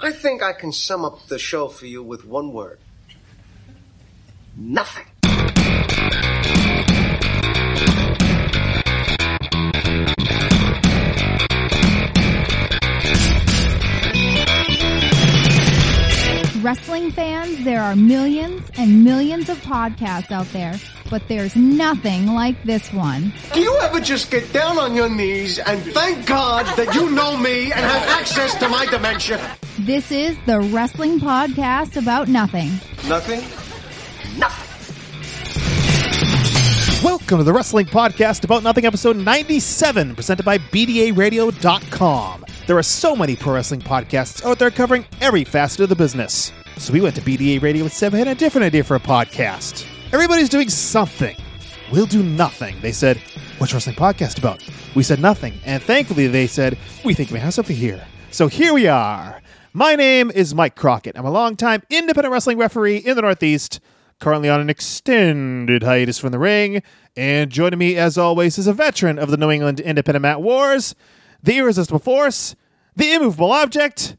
I think I can sum up the show for you with one word. Nothing. Wrestling fans, there are millions and millions of podcasts out there, but there's nothing like this one. Do you ever just get down on your knees and thank God that you know me and have access to my dementia? This is the Wrestling Podcast About Nothing. Nothing? Nothing. Welcome to the Wrestling Podcast About Nothing, episode 97, presented by BDARadio.com. There are so many pro wrestling podcasts out there covering every facet of the business. So we went to BDA Radio with Seb had a different idea for a podcast. Everybody's doing something. We'll do nothing. They said, What's wrestling podcast about? We said nothing. And thankfully, they said, We think we have something here. So here we are. My name is Mike Crockett. I'm a longtime independent wrestling referee in the Northeast currently on an extended hiatus from the ring. And joining me, as always, is a veteran of the New England Independent Mat Wars, the Irresistible Force, the Immovable Object,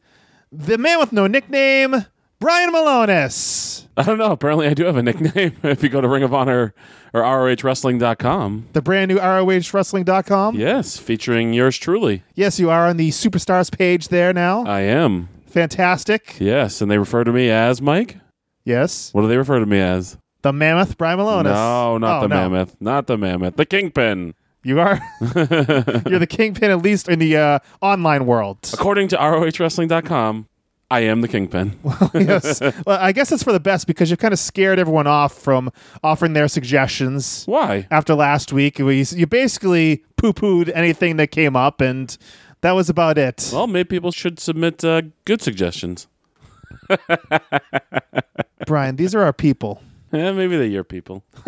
the man with no nickname, Brian Milonas. I don't know. Apparently, I do have a nickname. if you go to Ring of Honor or ROHWrestling.com. The brand new ROHWrestling.com. Yes, featuring yours truly. Yes, you are on the Superstars page there now. I am. Fantastic. Yes, and they refer to me as Mike. Yes. What do they refer to me as? The Mammoth, Brian Milonas. No, not Oh, the no. mammoth. Not the mammoth. The kingpin. You are. You're the kingpin, at least in the uh, online world. According to ROHWrestling.com, I am the kingpin. yes. Well, I guess it's for the best because you've kind of scared everyone off from offering their suggestions. Why? After last week, we, you basically poo pooed anything that came up, and that was about it. Well, maybe people should submit uh, good suggestions. Brian, these are our people. Yeah, maybe they're your people.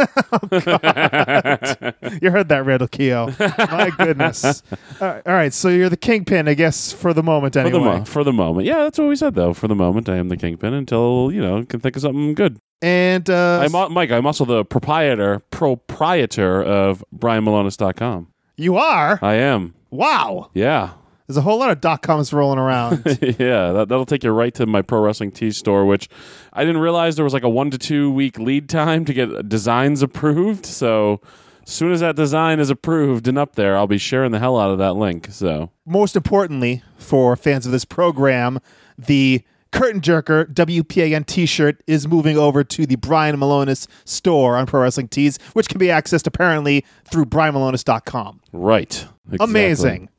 You heard that, Randall Keough. My goodness. All right, all right, so you're the kingpin, I guess, for the moment For anyway. the mo- for the moment, yeah, that's what we said though. For the moment, I am the kingpin until you know can think of something good. and uh, I'm al- Mike. I'm also the proprietor proprietor of BrianMilonas.com. you are? I am. wow. Yeah. There's a whole lot of dot coms rolling around. yeah, that, that'll take you right to my pro wrestling tee store, which I didn't realize there was like a one to two week lead time to get designs approved. So, as soon as that design is approved and up there, I'll be sharing the hell out of that link. So, most importantly, for fans of this program, the Curtain Jerker WPAN t shirt is moving over to the Brian Milonas store on Pro Wrestling Tees, which can be accessed apparently through BrianMilonas.com. right. Exactly. Amazing.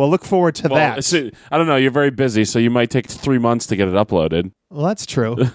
Well, look forward to Well, that. so- I don't know. You're very busy, so you might take three months to get it uploaded. well, that's true.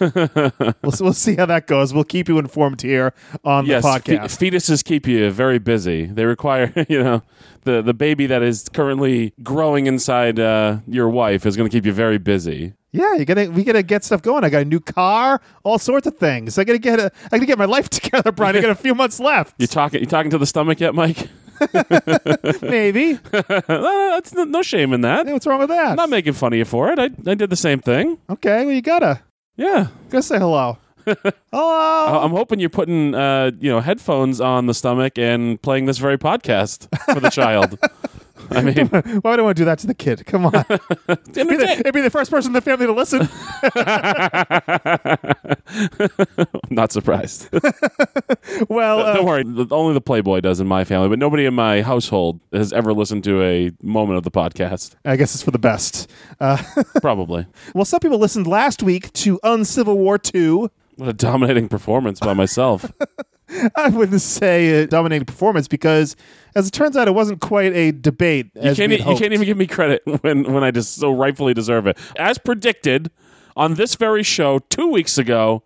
we'll, we'll see how that goes. We'll keep you informed here on yes, the fe- podcast. fetuses keep you very busy. They require, you know, the the baby that is currently growing inside uh, your wife is going to keep you very busy. yeah, you gotta we gotta get stuff going. I got a new car, all sorts of things. I gotta get a I gotta get my life together, Brian. I got a few months left. You talking? You talking to the stomach yet, Mike? Maybe. That's no, no shame in that. Hey, what's wrong with that? I'm not making fun of you for it. I, I did the same thing. Okay, well you gotta. Yeah. Go say hello. hello. I- I'm hoping you're putting uh, you know headphones on the stomach and playing this very podcast for the child. I mean, Why do I want to do that to the kid? Come on. be the, it'd be the first person in the family to listen. I'm not surprised. well, uh, Don't worry. Only the Playboy does in my family, but nobody in my household has ever listened to a moment of the podcast. I guess it's for the best. Uh, Probably. well, some people listened last week to Uncivil War 2. What a dominating performance by myself. I wouldn't say a dominating performance because, as it turns out, it wasn't quite a debate. You can't, e- you can't even give me credit when, when I just so rightfully deserve it. As predicted on this very show two weeks ago,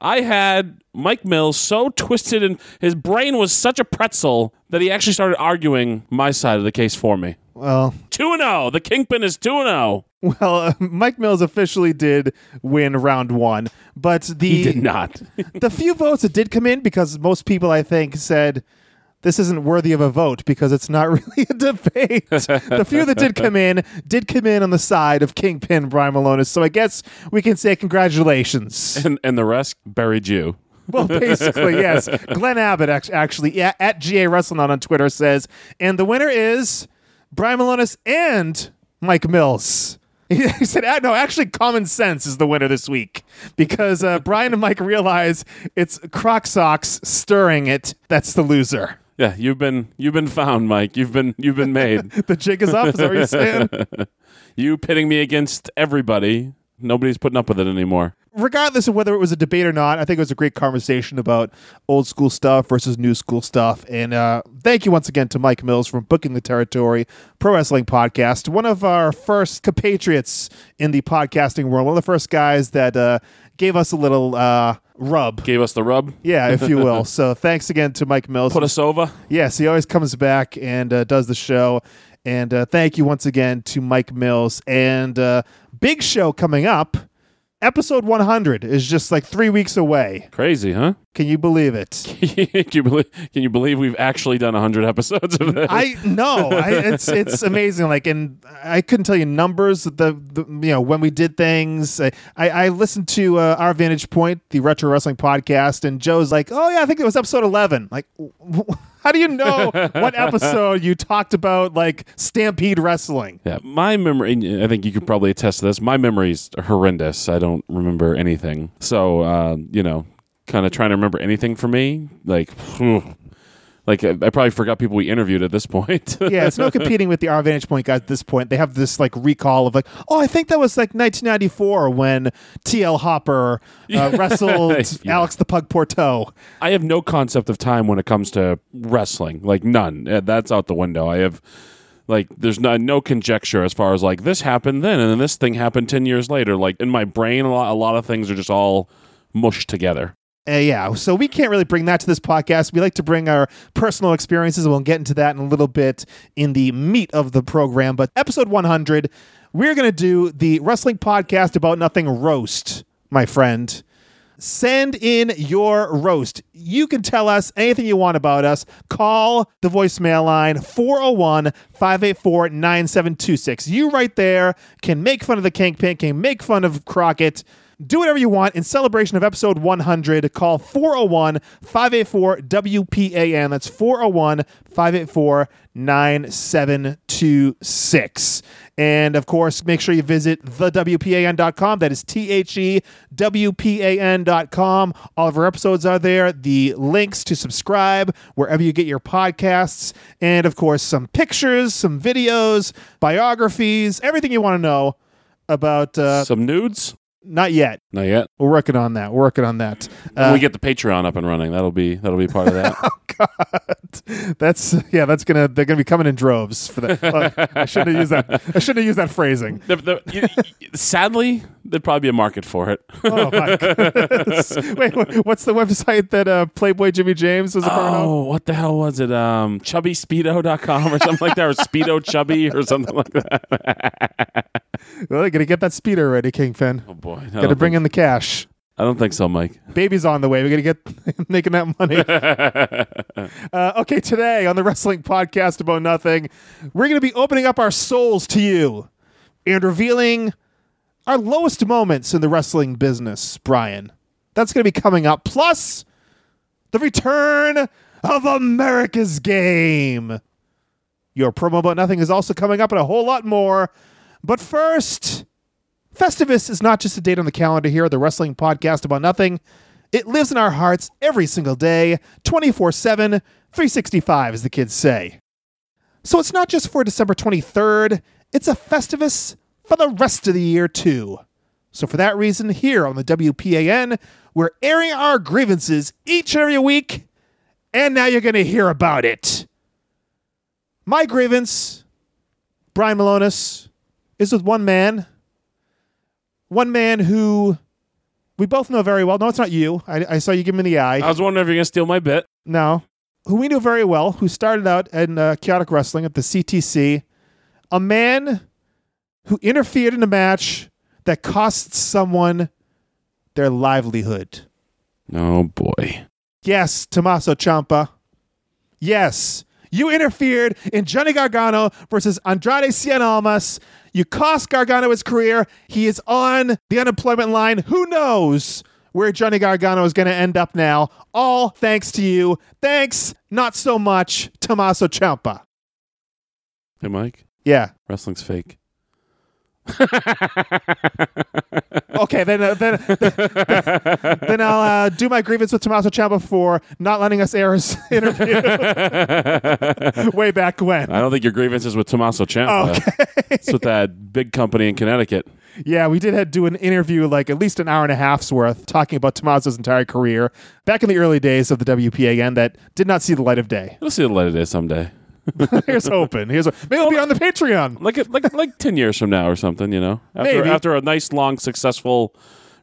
I had Mike Mills so twisted and his brain was such a pretzel that he actually started arguing my side of the case for me. Well, 2 and 0. The Kingpin is 2 and oh. 0. Well, uh, Mike Mills officially did win round one, but the He did not. the few votes that did come in because most people I think said this isn't worthy of a vote because it's not really a debate. the few that did come in did come in on the side of Kingpin Brian Milonas. So I guess we can say congratulations. and, and the rest buried you. well, basically, yes. Glenn Abbott actually at, at GA Wrestling on Twitter says, and the winner is Brian Milonas and Mike Mills. He said, "Ah, "No, actually, common sense is the winner this week because uh, Brian and Mike realize it's Croc Socks stirring it. That's the loser. Yeah, you've been you've been found, Mike. You've been you've been made. The jig is up. Is that what you're saying? you pitting me against everybody. Nobody's putting up with it anymore. Regardless of whether it was a debate or not, I think it was a great conversation about old school stuff versus new school stuff. And uh, thank you once again to Mike Mills from Booking the Territory Pro Wrestling Podcast, one of our first compatriots in the podcasting world, one of the first guys that uh, gave us a little uh, rub. Gave us the rub. Yeah, if you will. so thanks again to Mike Mills. Put us over. Yes, he always comes back and uh, does the show. And uh, thank you once again to Mike Mills. And uh, big show coming up. Episode 100 is just like three weeks away. Crazy, huh? Can you believe it? can you believe? Can you believe we've actually done hundred episodes of this? I know I, it's it's amazing. Like, and I couldn't tell you numbers. The, the you know when we did things. I I listened to uh, our Vantage Point, the Retro Wrestling podcast, and Joe's like, "Oh yeah, I think it was episode 11." Like, how do you know what episode you talked about like Stampede Wrestling? yeah, my memory. I think you could probably attest to this. My memory's horrendous. I don't remember anything. So, uh, you know, kind of trying to remember anything for me, like. Like I I probably forgot people we interviewed at this point. yeah, it's no competing with the Our Vantage Point guys at this point. They have this like recall of like, oh, I think that was like 1994 when TL Hopper uh, wrestled Yeah. Alex the Pug Porteau. I have no concept of time when it comes to wrestling. Like none. Uh, That's out the window. I have like there's no, no conjecture as far as like this happened then and then this thing happened 10 years later. Like in my brain a lot, a lot of things are just all mushed together. Uh, yeah, so we can't really bring that to this podcast. We like to bring our personal experiences, we'll get into that in a little bit in the meat of the program. But episode 100, we're going to do the wrestling podcast about nothing roast, my friend. Send in your roast. You can tell us anything you want about us. Call the voicemail line 401 584 9726. You right there can make fun of the Kingpin, can make fun of Crockett. Do whatever you want in celebration of episode 100. Call 401 584 WPAN. That's 401 584 9726. And of course, make sure you visit thewpan.com. That is T H E W P A N.com. All of our episodes are there. The links to subscribe wherever you get your podcasts. And of course, some pictures, some videos, biographies, everything you want to know about. Uh, Some nudes? Not yet. Not yet. We're working on that. We're working on that. When Uh, we get the Patreon up and running. That'll be that'll be part of that. God, that's yeah. That's gonna they're gonna be coming in droves for that. I shouldn't have used that. I shouldn't have used that phrasing. The- the- you- sadly, there'd probably be a market for it. Oh my goodness. Wait, what's the website that uh, Playboy Jimmy James was a part of? Oh, what the hell was it? Um, chubbyspeedo.com or something like that, or Speedo Chubby or something like that. Well, they gotta get that speedo ready, Kingpin. Oh boy, I Gotta don't, bring think, in the cash. I don't think so, Mike. Baby's on the way. We gotta get making that money. Uh, okay, today on the Wrestling Podcast About Nothing, we're going to be opening up our souls to you and revealing our lowest moments in the wrestling business, Brian. That's going to be coming up. Plus, the return of America's Game. Your promo about nothing is also coming up and a whole lot more. But first, Festivus is not just a date on the calendar here the Wrestling Podcast About Nothing. It lives in our hearts every single day, 24 7, 365, as the kids say. So it's not just for December 23rd, it's a Festivus for the rest of the year, too. So for that reason, here on the WPAN, we're airing our grievances each and every week, and now you're going to hear about it. My grievance, Brian Milonas, is with one man. One man who we both know very well. No, it's not you. I, I saw you give me the eye. I was wondering if you're gonna steal my bit. No, who we knew very well, who started out in uh, chaotic wrestling at the CTC, a man who interfered in a match that cost someone their livelihood. Oh boy. Yes, Tommaso Ciampa. Yes, you interfered in Johnny Gargano versus Andrade Cien Almas. You cost Gargano his career. He is on the unemployment line. Who knows where Johnny Gargano is going to end up now? All thanks to you. Thanks, not so much, Tommaso Ciampa. Hey Mike, Yeah. wrestling's fake. okay, then uh, then then, then I'll uh, do my grievance with Tommaso Ciampa for not letting us air his interview way back when. I don't think your grievance is with Tommaso Ciampa. it's with that big company in Connecticut. Yeah, we did have do an interview like at least an hour and a half's worth talking about Tommaso's entire career back in the early days of the WPAN that did not see the light of day. You'll see the light of day someday. Here's hoping. Here's maybe it'll be on the Patreon. Like like like ten years from now or something, you know. After Maybe. after a nice long successful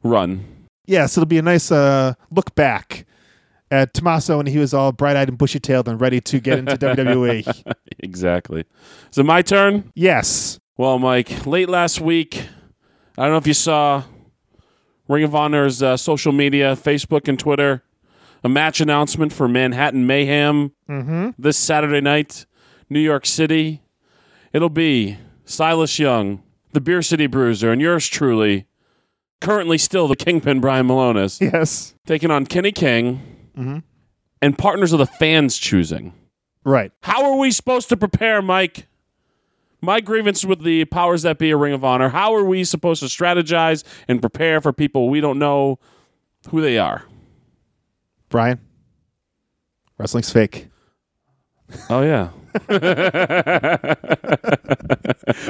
run. Yes, it'll be a nice uh, look back at Tommaso when he was all bright eyed and bushy tailed and ready to get into. WWE. Exactly. Is it my turn? Yes. Well, Mike, late last week, I don't know if you saw Ring of Honor's uh, social media, Facebook and Twitter, a match announcement for Manhattan Mayhem this Saturday night, New York City. It'll be Silas Young, the Beer City Bruiser, and yours truly, currently still the Kingpin Brian Milonas, Yes. taking on Kenny King mm-hmm. and partners of the fans choosing. Right. How are we supposed to prepare, Mike? My grievance with the powers that be a Ring of Honor. How are we supposed to strategize and prepare for people we don't know who they are? Brian, wrestling's fake. Oh yeah,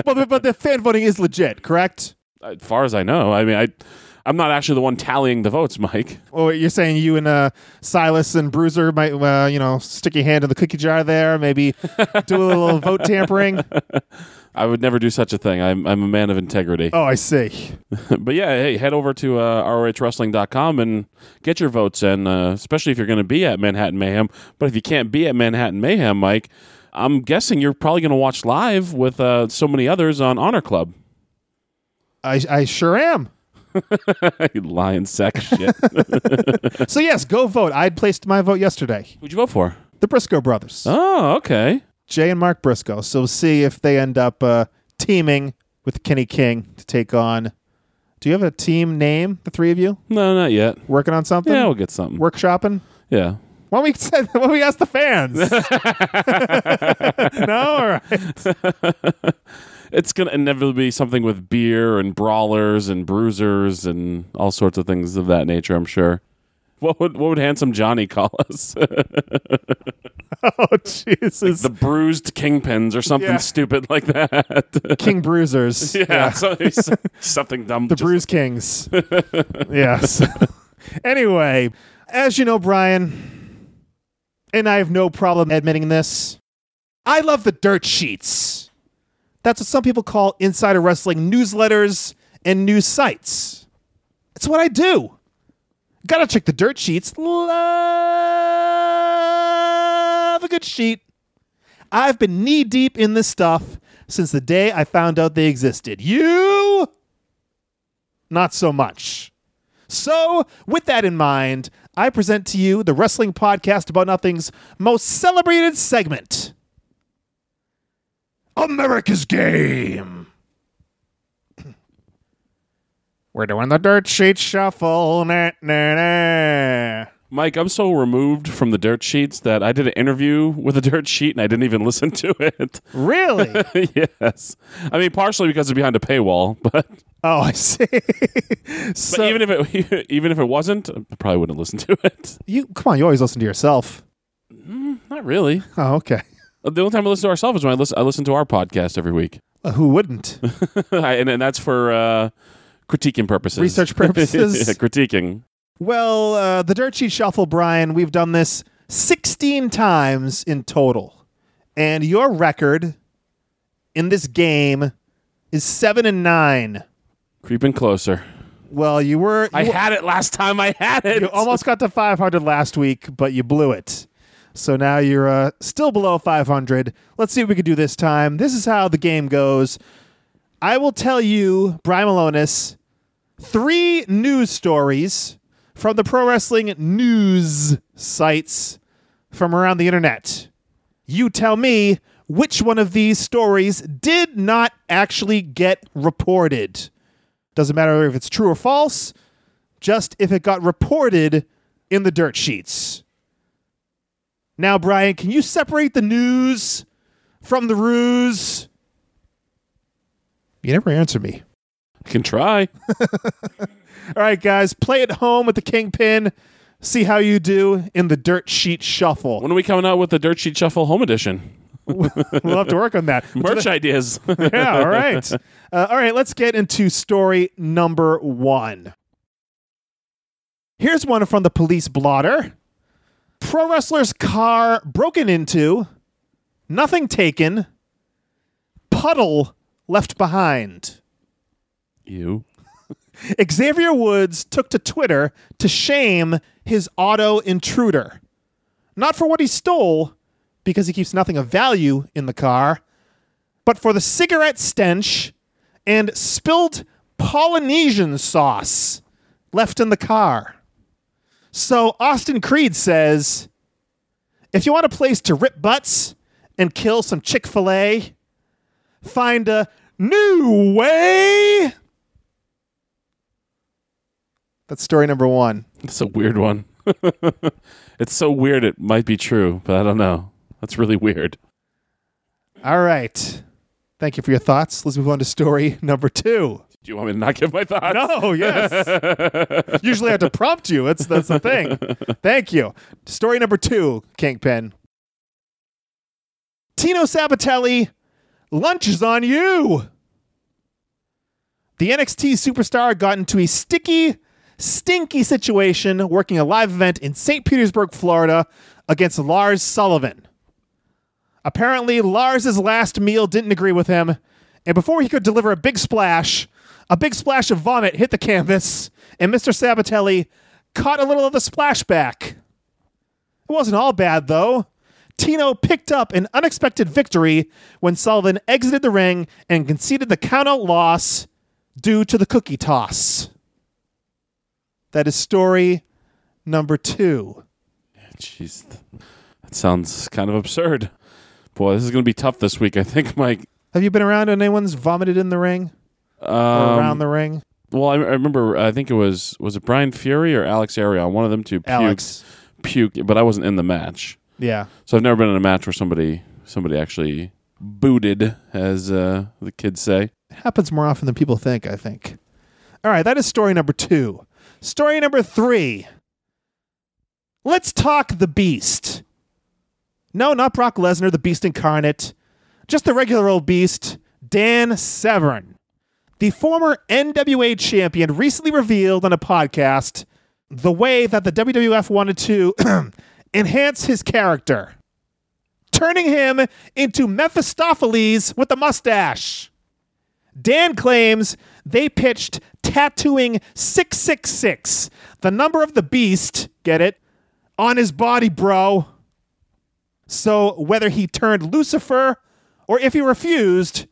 Well, but the fan voting is legit, correct? as far as I know. I mean, I I'm not actually the one tallying the votes, Mike. Or you're saying you and uh, Silas and Bruiser might, uh, you know, stick your hand in the cookie jar there, maybe do a little vote tampering? I would never do such a thing. I'm I'm a man of integrity. Oh, I see. but yeah, hey, head over to uh, ROHWrestling.com and get your votes in, uh, especially if you're going to be at Manhattan Mayhem. But if you can't be at Manhattan Mayhem, Mike, I'm guessing you're probably going to watch live with uh, so many others on Honor Club. I, I sure am. you lying sack of shit. So, yes, go vote. I'd placed my vote yesterday. Who'd you vote for? The Briscoe brothers, Oh, okay. Jay and Mark Briscoe. So, we'll see if they end up uh, teaming with Kenny King to take on. Do you have a team name, the three of you? No, not yet. Working on something? Yeah, we'll get something. Workshopping? Yeah. Why don't we send, why don't we ask the fans? no, all right. It's going to inevitably be something with beer and brawlers and bruisers and all sorts of things of that nature, I'm sure. What would what would handsome Johnny call us? Oh Jesus, the bruised kingpins or something Yeah. stupid like that. King Bruisers. yeah, so- something dumb. the Bruise Kings. yes. anyway, as you know, Brian, and I have no problem admitting this. I love the dirt sheets. That's what some people call insider wrestling newsletters and news sites. It's what I do. Gotta check the dirt sheets. Love a good sheet. I've been knee deep in this stuff since the day I found out they existed. You? Not so much. So, with that in mind, I present to you the wrestling podcast about nothing's most celebrated segment America's Game. We're doing the dirt sheet shuffle. Nah, nah, nah. Mike, I'm so removed from the dirt sheets that I did an interview with a dirt sheet and I didn't even listen to it. Really? yes, I mean partially because it's behind a paywall, but oh, I see. but even if it even if it wasn't, I probably wouldn't listen to it. you come on, you always listen to yourself. Not really. Oh, okay. The only time I listen to ourselves is when I listen, I listen to our podcast every week, Uh, who wouldn't? and, and that's for uh, critiquing purposes, Research purposes. Yeah, critiquing. Well, uh, the Dirt Sheet Shuffle, Brian, we've done this 16 times in total. And your record in this game is 7 and 9. Creeping closer. Well, you were. I you, had it last time. I had it. you almost got to 500 last week, but you blew it. So now you're uh, still below 500. Let's see what we can do this time. This is how the game goes. I will tell you, Brian Milonas, three news stories from the pro wrestling news sites from around the internet. You tell me which one of these stories did not actually get reported. Doesn't matter if it's true or false, just if it got reported in the dirt sheets. Now, Brian, can you separate the news from the ruse? You never answer me. I can try. All right, guys, play at home with the Kingpin. See how you do in the Dirt Sheet Shuffle. When are we coming out with the Dirt Sheet Shuffle Home Edition? we'll have to work on that. Merch ideas. yeah, all right. Uh, all right, let's get into story number one. Here's one from the police blotter Pro wrestler's car broken into, nothing taken, puddle left behind. you. Xavier Woods took to Twitter to shame his auto intruder. Not for what he stole, because he keeps nothing of value in the car, but for the cigarette stench and spilled Polynesian sauce left in the car. So Austin Creed says if you want a place to rip butts and kill some Chick fil A, find a new way. That's story number one. It's a weird one. it's so weird it might be true, but I don't know. That's really weird. All right. Thank you for your thoughts. Let's move on to story number two. Do you want me to not give my thoughts? No, yes. Usually I have to prompt you. That's that's the thing. Thank you. Story number two, Kingpin. Tino Sabbatelli, lunch is on you. The NXT superstar got into a sticky, stinky situation working a live event in St. Petersburg, Florida against Lars Sullivan. Apparently, Lars's last meal didn't agree with him, and before he could deliver a big splash, a big splash of vomit hit the canvas, and Mr. Sabbatelli caught a little of the splashback. It wasn't all bad, though. Tino picked up an unexpected victory when Sullivan exited the ring and conceded the countout loss due to the cookie toss. That is story number two. Jeez. That sounds kind of absurd. Boy, this is going to be tough this week, I think, Mike. Have you been around when anyone's vomited in the ring or Um, around the ring? Well, I, I remember. I think it was was it Brian Fury or Alex Arion. One of them two puked, Alex. puked, but I wasn't in the match, Yeah. so I've never been in a match where somebody somebody actually booted, as uh, the kids say. happens more often than people think, I think. All right, that is story number two. Story number three. Let's talk the Beast. No, not Brock Lesnar, the Beast incarnate. Just the regular old Beast, Dan Severn. The former NWA champion recently revealed on a podcast the way that the WWF wanted to enhance his character, turning him into Mephistopheles with a mustache. Dan claims they pitched tattooing 666, the number of the beast, get it, on his body, bro. So whether he turned Lucifer or if he refused,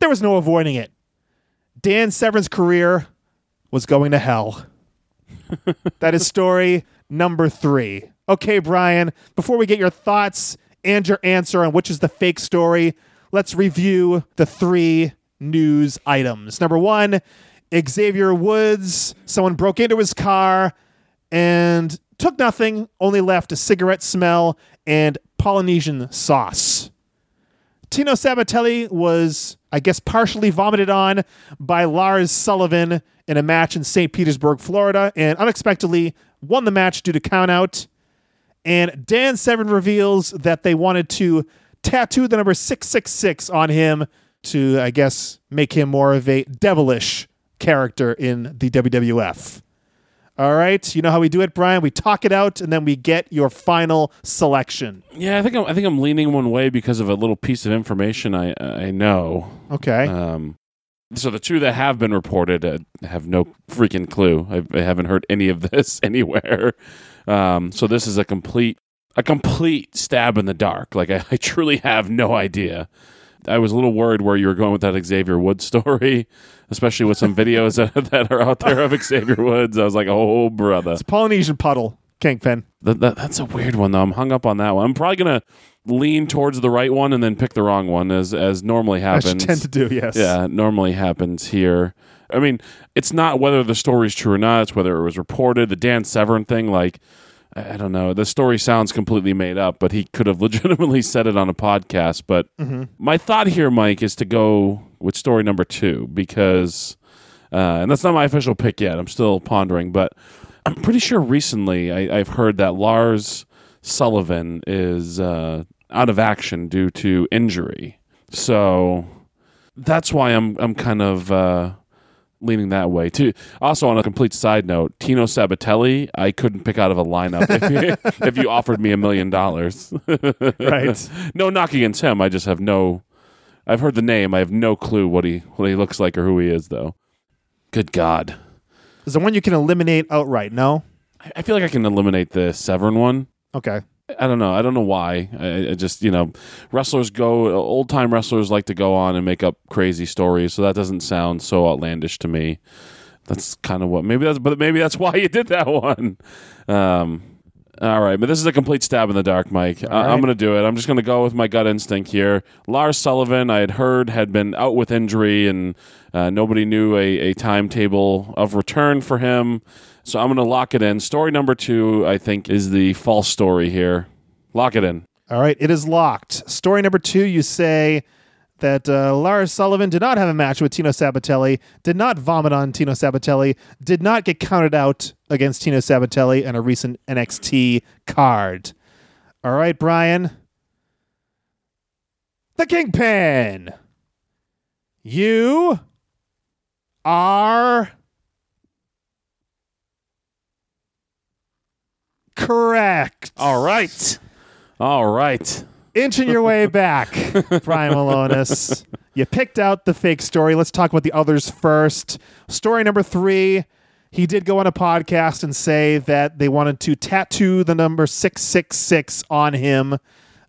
there was no avoiding it. Dan Severn's career was going to hell. that is story number three. Okay, Brian, before we get your thoughts and your answer on which is the fake story, let's review the three news items. Number one, Xavier Woods, someone broke into his car and took nothing, only left a cigarette smell and Polynesian sauce. Tino Sabbatelli was, I guess, partially vomited on by Lars Sullivan in a match in St. Petersburg, Florida, and unexpectedly won the match due to countout. And Dan Severn reveals that they wanted to tattoo the number 666 on him to, I guess, make him more of a devilish character in the WWF. All right, you know how we do it, Brian. We talk it out, and then we get your final selection. Yeah, I think I'm, I think I'm leaning one way because of a little piece of information I I know. Okay. Um, so the two that have been reported uh, have no freaking clue. I, I haven't heard any of this anywhere. Um, so this is a complete a complete stab in the dark. Like I, I truly have no idea. I was a little worried where you were going with that Xavier Woods story, especially with some videos that, that are out there of Xavier Woods. I was like, oh brother, it's Polynesian puddle, Kingpin. that, that, that's a weird one though. I'm hung up on that one. I'm probably gonna lean towards the right one and then pick the wrong one, as as normally I happens. should tend to do, yes. Yeah, normally happens here. I mean, it's not whether the story's true or not, it's whether it was reported. The Dan Severn thing, like, I I don't know. The story sounds completely made up, but he could have legitimately said it on a podcast. But my thought here, Mike, is to go with story number two because, uh, and that's not my official pick yet. I'm still pondering, but I'm pretty sure recently I, I've heard that Lars Sullivan is uh, out of action due to injury. So that's why I'm I'm kind of uh, leaning that way too. Also, on a complete side note, Tino Sabbatelli, I couldn't pick out of a lineup if you, if you offered me a million dollars. Right. No knock against him. I just have no. I've heard the name. I have no clue what he what he looks like or who he is, though. Good God, Is the one you can eliminate outright? No. I- I feel like I can eliminate the Severn one. Okay. I don't know. I don't know why. I, I just, you know, wrestlers go, old time wrestlers like to go on and make up crazy stories. So that doesn't sound so outlandish to me. That's kind of what, maybe that's, but maybe that's why you did that one. Um, all right. But this is a complete stab in the dark, Mike. I, right. I'm going to do it. I'm just going to go with my gut instinct here. Lars Sullivan, I had heard, had been out with injury and uh, nobody knew a, a timetable of return for him. So I'm going to lock it in. Story number two, I think, is the false story here. Lock it in. All right. It is locked. Story number two. You say that uh, Lars Sullivan did not have a match with Tino Sabbatelli, did not vomit on Tino Sabbatelli, did not get counted out against Tino Sabbatelli in a recent NXT card. All right, Brian. The Kingpin. You are correct. All right. All right. Inching your way back, Brian Milonas. You picked out the fake story. Let's talk about the others first. Story number three. He did go on a podcast and say that they wanted to tattoo the number 666 on him.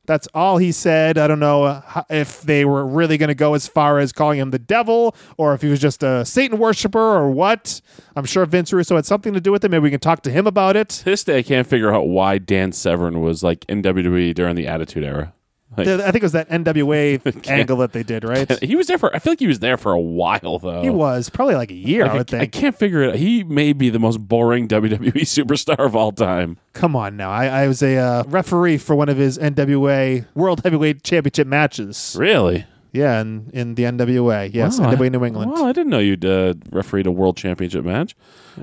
That's all he said. I don't know uh, if they were really going to go as far as calling him the devil or if he was just a Satan worshiper or what. I'm sure Vince Russo had something to do with it. Maybe we can talk to him about it. This day, I can't figure out why Dan Severn was like in WWE during the Attitude Era. Like, I think it was that NWA angle that they did, right? he was there for. I feel like he was there for a while though. He was probably like a year, Like, I would I, I can't figure it. out. He may be the most boring WWE superstar of all time. Come on now. I, I was a uh, referee for one of his NWA World Heavyweight Championship matches. Really? Yeah, in, in the NWA. Yes, Wow, NWA I- New England. Well, I didn't know you'd uh, refereed a world championship match.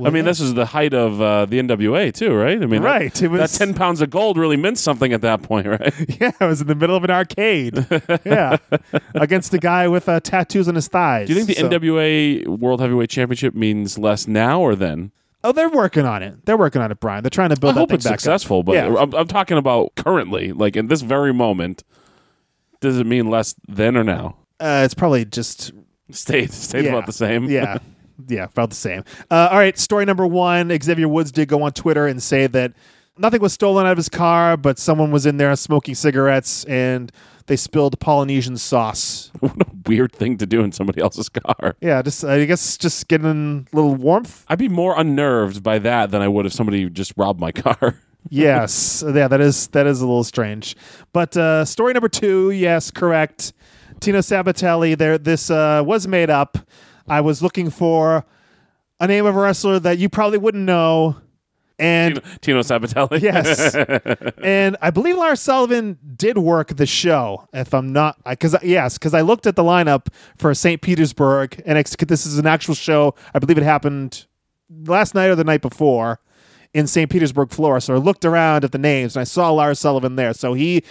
I mean, this is the height of uh, the NWA too, right? I mean, that- Right, it was- that ten pounds of gold really meant something at that point, right? Yeah, I was in the middle of an arcade. yeah, against a guy with uh, tattoos on his thighs. Do you think the NWA World Heavyweight Championship means less now or then? Oh, they're working on it. They're working on it, Brian. They're trying to build I that hope thing it's back up. successful, but Yeah. I'm, I'm talking about currently, like in this very moment. Does it mean less then or now? Uh, it's probably just Stayed, stayed Yeah. about the same. yeah, yeah, about the same. Uh, all right, story number one. Xavier Woods did go on Twitter and say that nothing was stolen out of his car, but someone was in there smoking cigarettes and they spilled Polynesian sauce. what a weird thing to do in somebody else's car. Yeah, just I guess just getting a little warmth. I'd be more unnerved by that than I would if somebody just robbed my car. Yes, yeah, that is that is a little strange. But uh, story number two, yes, correct. Tino Sabbatelli. There, this uh, was made up. I was looking for a name of a wrestler that you probably wouldn't know, and Tino Sabbatelli. Yes. and I believe Lars Sullivan did work the show. If I'm not, because yes, because I looked at the lineup for St. Petersburg, and this is an actual show. I believe it happened last night or the night before in St. Petersburg, Florida. So I looked around at the names and I saw Lars Sullivan there. So he.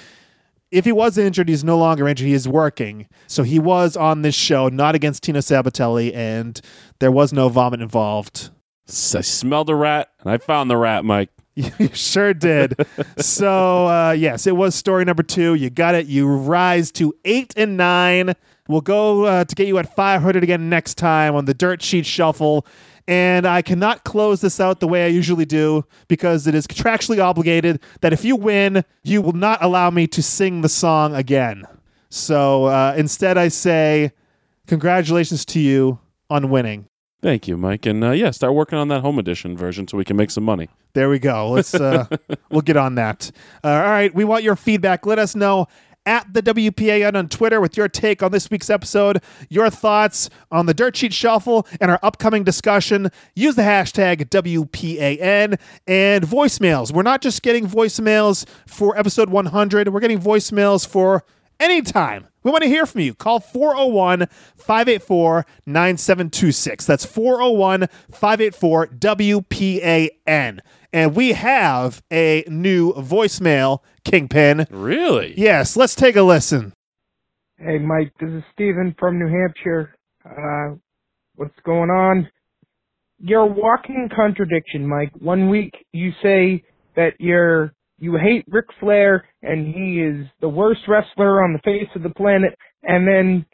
If he was injured, he's no longer injured. He is working. So he was on this show, not against Tino Sabbatelli, and there was no vomit involved. I smelled a rat and I found the rat, Mike. You sure did. so uh, yes, it was story number two. You got it. You rise to eight and nine. We'll go uh, to get you at 500 again next time on the Dirt Sheet Shuffle. And I cannot close this out the way I usually do because it is contractually obligated that if you win, you will not allow me to sing the song again. So uh, instead, I say, congratulations to you on winning. Thank you, Mike. And uh, yeah, start working on that home edition version so we can make some money. There we go. Let's uh we'll get on that. Uh, all right, we want your feedback. Let us know at the WPAN on Twitter with your take on this week's episode, your thoughts on the Dirt Sheet Shuffle and our upcoming discussion. Use the hashtag WPAN and voicemails. We're not just getting voicemails for episode 100, we're getting voicemails for anytime. We want to hear from you. Call 401 584 9726. That's 401 584 WPAN. And we have a new voicemail, Kingpin. Really? Yes, let's take a listen. Hey, Mike, this is Steven from New Hampshire. Uh, what's going on? You're a walking contradiction, Mike. One week you say that you're you hate Ric Flair and he is the worst wrestler on the face of the planet, and then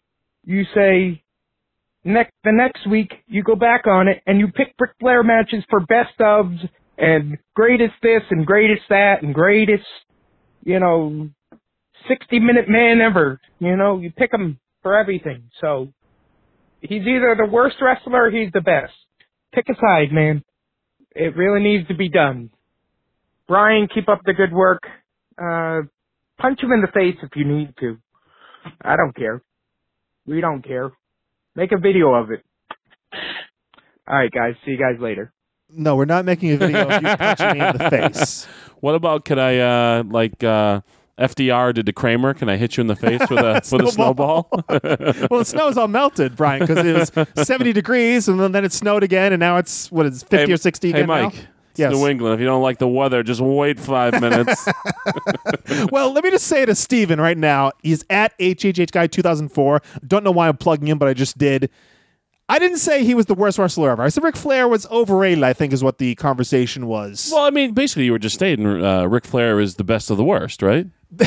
you say next the next week you go back on it and you pick Ric Flair matches for best ofs and greatest this and greatest that and greatest you know 60 minute man ever. You know, you pick him for everything. So he's either the worst wrestler or he's the best. Pick a side, man. It really needs to be done. Brian, keep up the good work. Uh, punch him in the face if you need to. I don't care. We don't care. Make a video of it. All right, guys. See you guys later. No, we're not making a video of you punching me in the face. What about could I uh like uh FDR did to Kramer? Can I hit you in the face with a with a snowball? Well, the snow's all melted, Brian, because it was 70 degrees and then, it snowed again, and now it's, what is 50 hey, or 60 Hey again now? Mike. It's Yes. New England. If you don't like the weather, just wait five minutes. Well, let me just say to Steven right now, he's at HHH Guy 2004. Don't know why I'm plugging him, but I just did. I didn't say he was the worst wrestler ever. I said Ric Flair was overrated, I think is what the conversation was. well, I mean, basically, you were just stating uh, Ric Flair is the best of the worst, right?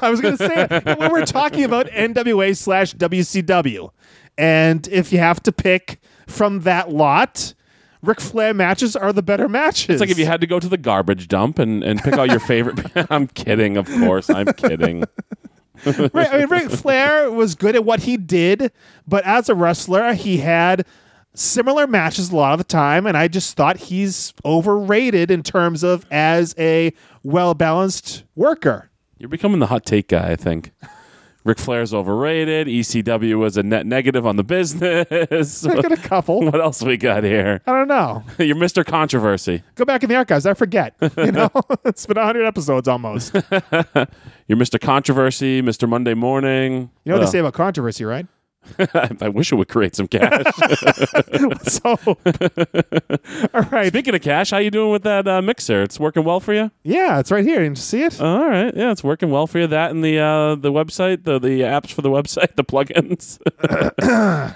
I was going to say it. we're talking about NWA slash WCW. And if you have to pick from that lot, Ric Flair matches are the better matches. It's like if you had to go to the garbage dump and, and pick out your favorite. I'm kidding, of course. I'm kidding. I mean, Ric Flair was good at what he did, but as a wrestler, he had similar matches a lot of the time, and I just thought he's overrated in terms of as a well balanced worker. You're becoming the hot take guy, I think. Ric Flair's overrated. ECW was a net negative on the business. I got a couple. what else we got here? I don't know. You're Mr. Controversy. Go back in the archives. I forget. You know, it's been hundred episodes almost. You You're Mr. Controversy, Mr. Monday Morning. You know what they say about controversy, right? I wish it would create some cash. So, all right. Speaking of cash, how you doing with that uh, mixer? It's working well for you? Yeah, it's right here. You see it. All right, yeah, it's working well for you. That and the uh, the website, the the apps for the website, the plugins.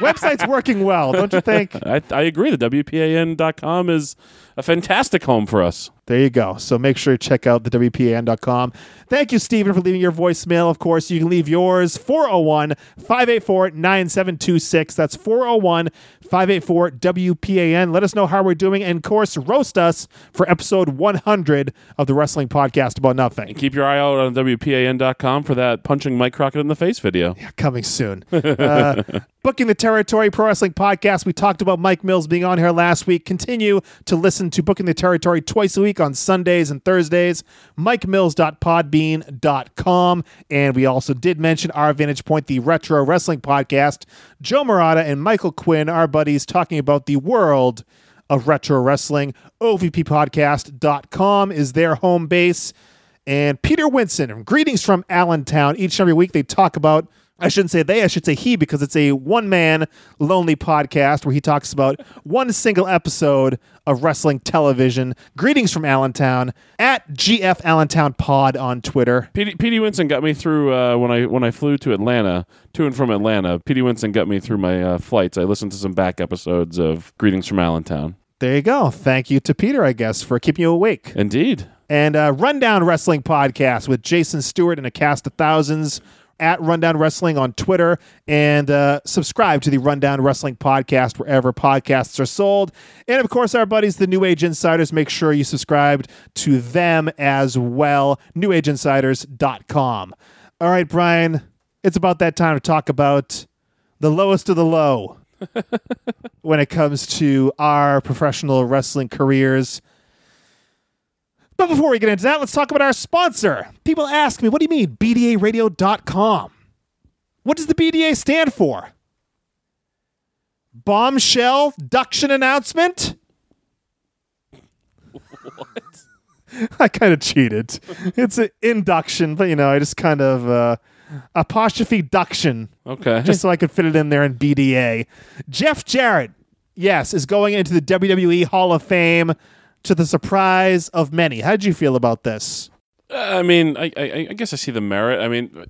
Website's working well, don't you think? I I agree. The WPAN.com is a fantastic home for us. There you go. So make sure you check out the WPAN.com. Thank you, Stephen, for leaving your voicemail. Of course, you can leave yours 401 584 9726. That's 401 584 WPAN. Let us know how we're doing. And, of course, roast us for episode 100 of the Wrestling Podcast About Nothing. Keep your eye out on WPAN.com for that punching Mike Crockett in the face video. Coming soon. Uh, Booking the Territory Pro Wrestling Podcast. We talked about Mike Mills being on here last week. Continue to listen to Booking the Territory twice a week on Sundays and Thursdays. MikeMills.podbean.com. And we also did mention our Vantage Point, the Retro Wrestling Podcast. Joe Murata and Michael Quinn, our buddies, talking about the world of retro wrestling. OVPPodcast.com is their home base. And Peter Winson, greetings from Allentown. Each and every week they talk about, I shouldn't say they, I should say he, because it's a one man lonely podcast where he talks about one single episode of wrestling television. Greetings from Allentown at GF Allentown Pod on Twitter. Petey, Petey Winston got me through uh, when I when I flew to Atlanta, to and from Atlanta. Petey Winston got me through my uh, flights. I listened to some back episodes of Greetings from Allentown. There you go. Thank you to Peter, I guess, for keeping you awake. Indeed. and uh, Rundown Wrestling Podcast with Jason Stewart and a cast of thousands at Rundown Wrestling on Twitter, and uh, subscribe to the Rundown Wrestling Podcast wherever podcasts are sold. And of course, our buddies, the New Age Insiders, make sure you subscribe to them as well. NewAgeInsiders.com. All right, Brian, it's about that time to talk about the lowest of the low when it comes to our professional wrestling careers. But before we get into that, let's talk about our sponsor. People ask me, what do you mean, BDARadio.com? What does the BDA stand for? Bombshell Duction Announcement? What? I kind of cheated. It's an induction, but you know, I just kind of uh, apostrophe duction Okay. just so I could fit it in there in BDA. Jeff Jarrett, yes, is going into the WWE Hall of Fame to the surprise of many. How did you feel about this? I mean, I, I, I guess I see the merit. I mean,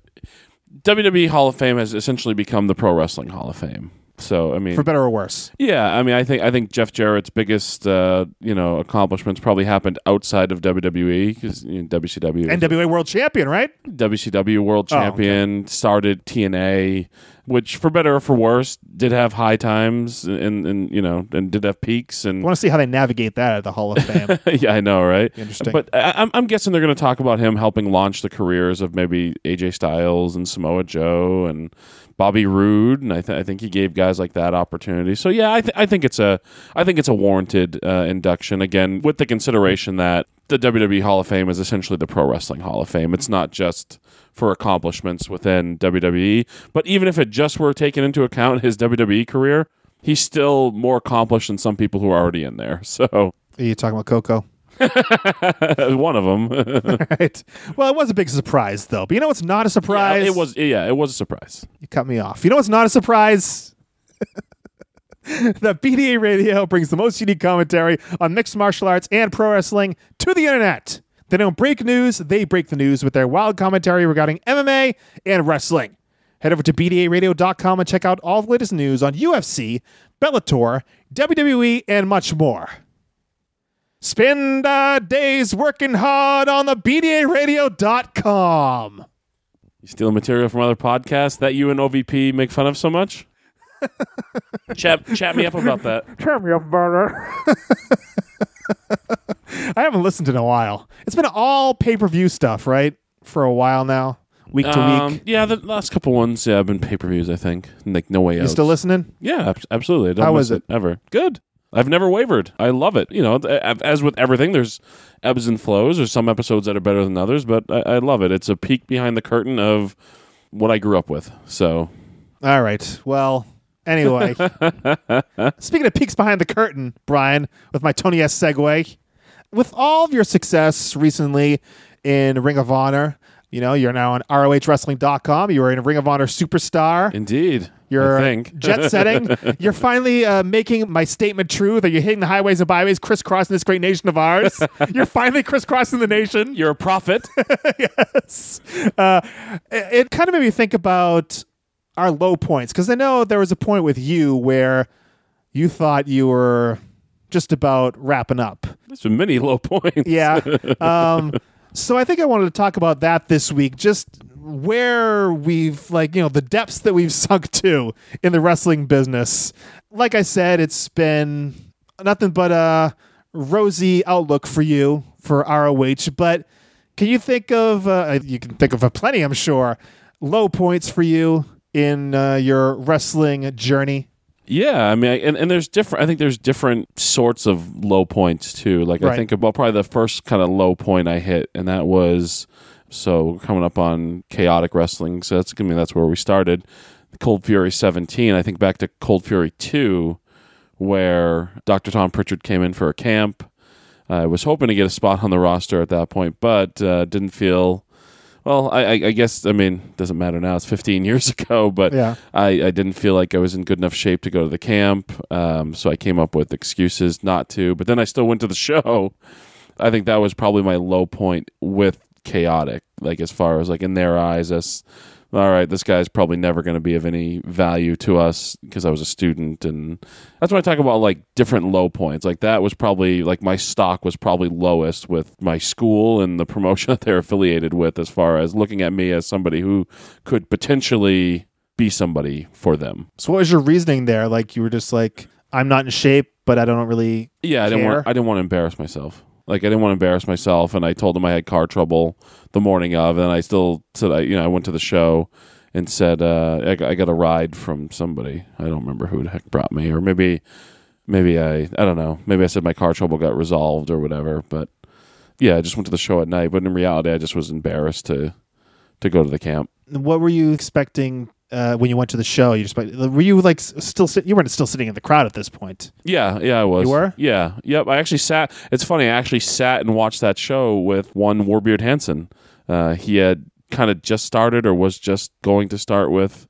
WWE Hall of Fame has essentially become the Pro Wrestling Hall of Fame. So I mean, For better or worse? yeah, I mean, I think I think Jeff Jarrett's biggest uh, you know accomplishments probably happened outside of WWE because you know, WCW NWA World Champion, right? WCW World Oh, okay. Champion, started TNA, which for better or for worse did have high times and and you know and did have peaks and I want to see how they navigate that at the Hall of Fame. yeah, I know, right? Interesting. But I, I'm, I'm guessing they're going to talk about him helping launch the careers of maybe AJ Styles and Samoa Joe and Bobby Roode, and I, th- I think he gave guys like that opportunity. So yeah, I, th- I think it's a I think it's a warranted uh, induction again with the consideration that the WWE Hall of Fame is essentially the Pro Wrestling Hall of Fame. It's not just for accomplishments within WWE, but even if it just were taken into account his WWE career. He's still more accomplished than some people who are already in there. So Are you talking about Coco? one of them. right. Well, it was a big surprise, though. But you know what's not a surprise? it was yeah, it was a surprise. You cut me off. You know what's not a surprise? that BDA Radio brings the most unique commentary on mixed martial arts and pro wrestling to the internet. They don't break news, they break the news with their wild commentary regarding MMA and wrestling. Head over to BDARadio.com and check out all the latest news on UFC, Bellator, WWE, and much more. Spend uh, days working hard on the BDARadio.com. You stealing material from other podcasts that you and OVP make fun of so much? Chat chat me up about that. Tell me about it. I haven't listened in a while. It's been all pay per view stuff, right? For a while now, week to Um, week. yeah, the last couple ones, yeah, have been pay per views. I think like no way else. You out. still listening? Yeah, ab- absolutely. I don't How miss is it? ever? Good. I've never wavered. I love it. You know, th- as with everything, there's ebbs and flows. There's some episodes that are better than others, but I, I love it. It's a peek behind the curtain of what I grew up with. So All right. Well, anyway, speaking of peeks behind the curtain, Brian, with my Tony S segue, with all of your success recently in Ring of Honor, you know, you're now on ROHWrestling.com. You are in Ring of Honor Superstar. indeed, You're jet setting. You're finally uh, making my statement true that you're hitting the highways and byways, crisscrossing this great nation of ours. you're finally crisscrossing the nation. You're a prophet. yes. Uh, it, it kind of made me think about our low points because I know there was a point with you where you thought you were just about wrapping up. There's been many low points. Yeah. Um, so I think I wanted to talk about that this week, just where we've like, you know, the depths that we've sunk to in the wrestling business. Like I said, it's been nothing but a rosy outlook for you for ROH, but can you think of uh, you can think of a plenty, I'm sure, low points for you in uh, your wrestling journey? Yeah, I mean, I- and, and there's different. I think there's different sorts of low points too. Like Right. I think about probably the first kind of low point I hit, and that was so coming up on chaotic wrestling. So that's I mean that's where we started. Cold Fury 17. I think back to Cold Fury 2, where Dr. Tom Pritchard came in for a camp. I was hoping to get a spot on the roster at that point, but uh, didn't feel. Well, I, I, I guess I mean doesn't matter now. It's 15 years ago, but Yeah. I, I didn't feel like I was in good enough shape to go to the camp, um, so I came up with excuses not to. But then I still went to the show. I think that was probably my low point with chaotic, like as far as like in their eyes, as all right, this guy's probably never going to be of any value to us because I was a student, and that's when I talk about like different low points. Like that was probably like my stock was probably lowest with my school and the promotion that they're affiliated with, as far as looking at me as somebody who could potentially be somebody for them. So what was your reasoning there? Like you were just like, I'm not in shape, but I don't really Yeah, I didn't care? want. I didn't want to embarrass myself. Like I didn't want to embarrass myself, and I told him I had car trouble the morning of, and I still said I, you know, I went to the show and said uh, I, got- I got a ride from somebody. I don't remember who the heck brought me, or maybe, maybe I, I don't know. Maybe I said my car trouble got resolved or whatever. But yeah, I just went to the show at night. But in reality, I just was embarrassed to to go to the camp. What were you expecting uh, when you went to the show? You just were you like still sit, you weren't still sitting in the crowd at this point. Yeah, yeah, I was. You were? Yeah, yep. I actually sat. It's funny. I actually sat and watched that show with one Warbeard Hanson. Uh, he had kind of just started or was just going to start with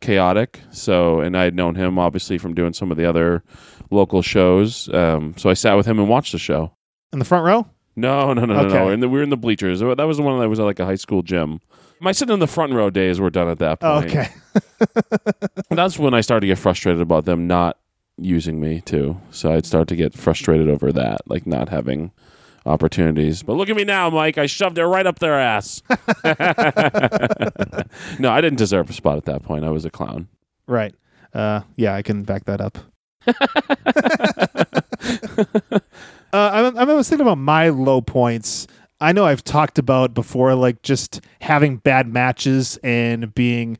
Chaotic. So, and I had known him obviously from doing some of the other local shows. Um, so I sat with him and watched the show. In the front row? No, no, no, no, no. Okay. In the, we were in the bleachers. That was the one that was at like a high school gym. My sitting in the front row days were done at that Oh, point. okay. And that's when I started to get frustrated about them not using me too. So I'd start to get frustrated over that, like not having opportunities. But look at me now, Mike. I shoved it right up their ass. no, I didn't deserve a spot at that point. I was a clown. Right. Uh, yeah, I can back that up. uh, I, I was thinking about my low points. I know I've talked about before, like just having bad matches and being,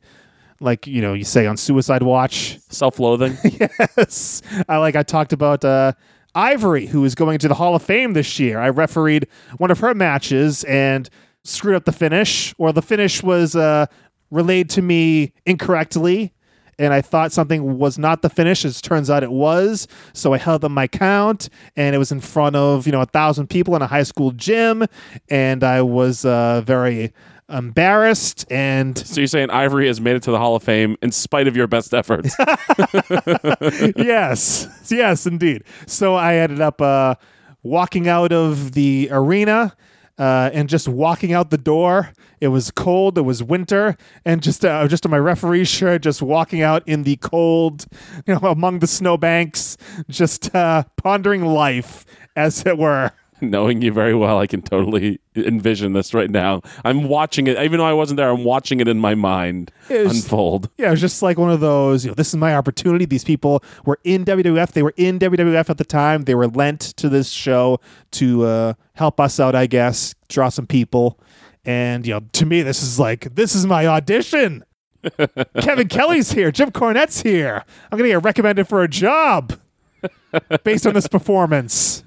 like you know, you say on Suicide Watch. Self-loathing. yes, I like. I talked about uh, Ivory, who is going to the Hall of Fame this year. I refereed one of her matches and screwed up the finish, or the finish was uh, relayed to me incorrectly. And I thought something was not the finish. As it turns out, it was. So I held up my count, and it was in front of you know a thousand people in a high school gym, and I was uh, very embarrassed. And so you're saying Ivory has made it to the Hall of Fame in spite of your best efforts? yes, yes, indeed. So I ended up uh, walking out of the arena uh, and just walking out the door. It was cold. It was winter, and just uh, just in my referee shirt, just walking out in the cold, you know, among the snowbanks, just uh, pondering life, as it were. Knowing you very well, I can totally envision this right now. I'm watching it, even though I wasn't there. I'm watching it in my mind was- unfold. Yeah, it was just like one of those, you know, this is my opportunity. These people were in WWF. They were in WWF at the time. They were lent to this show to uh, help us out, I guess, draw some people. And, you know, to me, this is like, this is my audition. Kevin Kelly's here. Jim Cornette's here. I'm going to get recommended for a job based on this performance.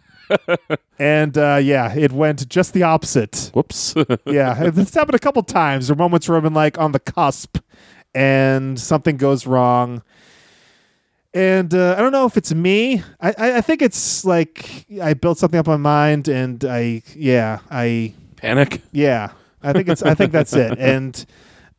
And uh, yeah, it went just the opposite Whoops. yeah, it's happened a couple times. There are moments where I've been like on the cusp, and something goes wrong. And uh, I don't know if it's me. I, I, I think it's like I built something up in my mind, and I yeah I Panic. yeah I think it's I think that's it. And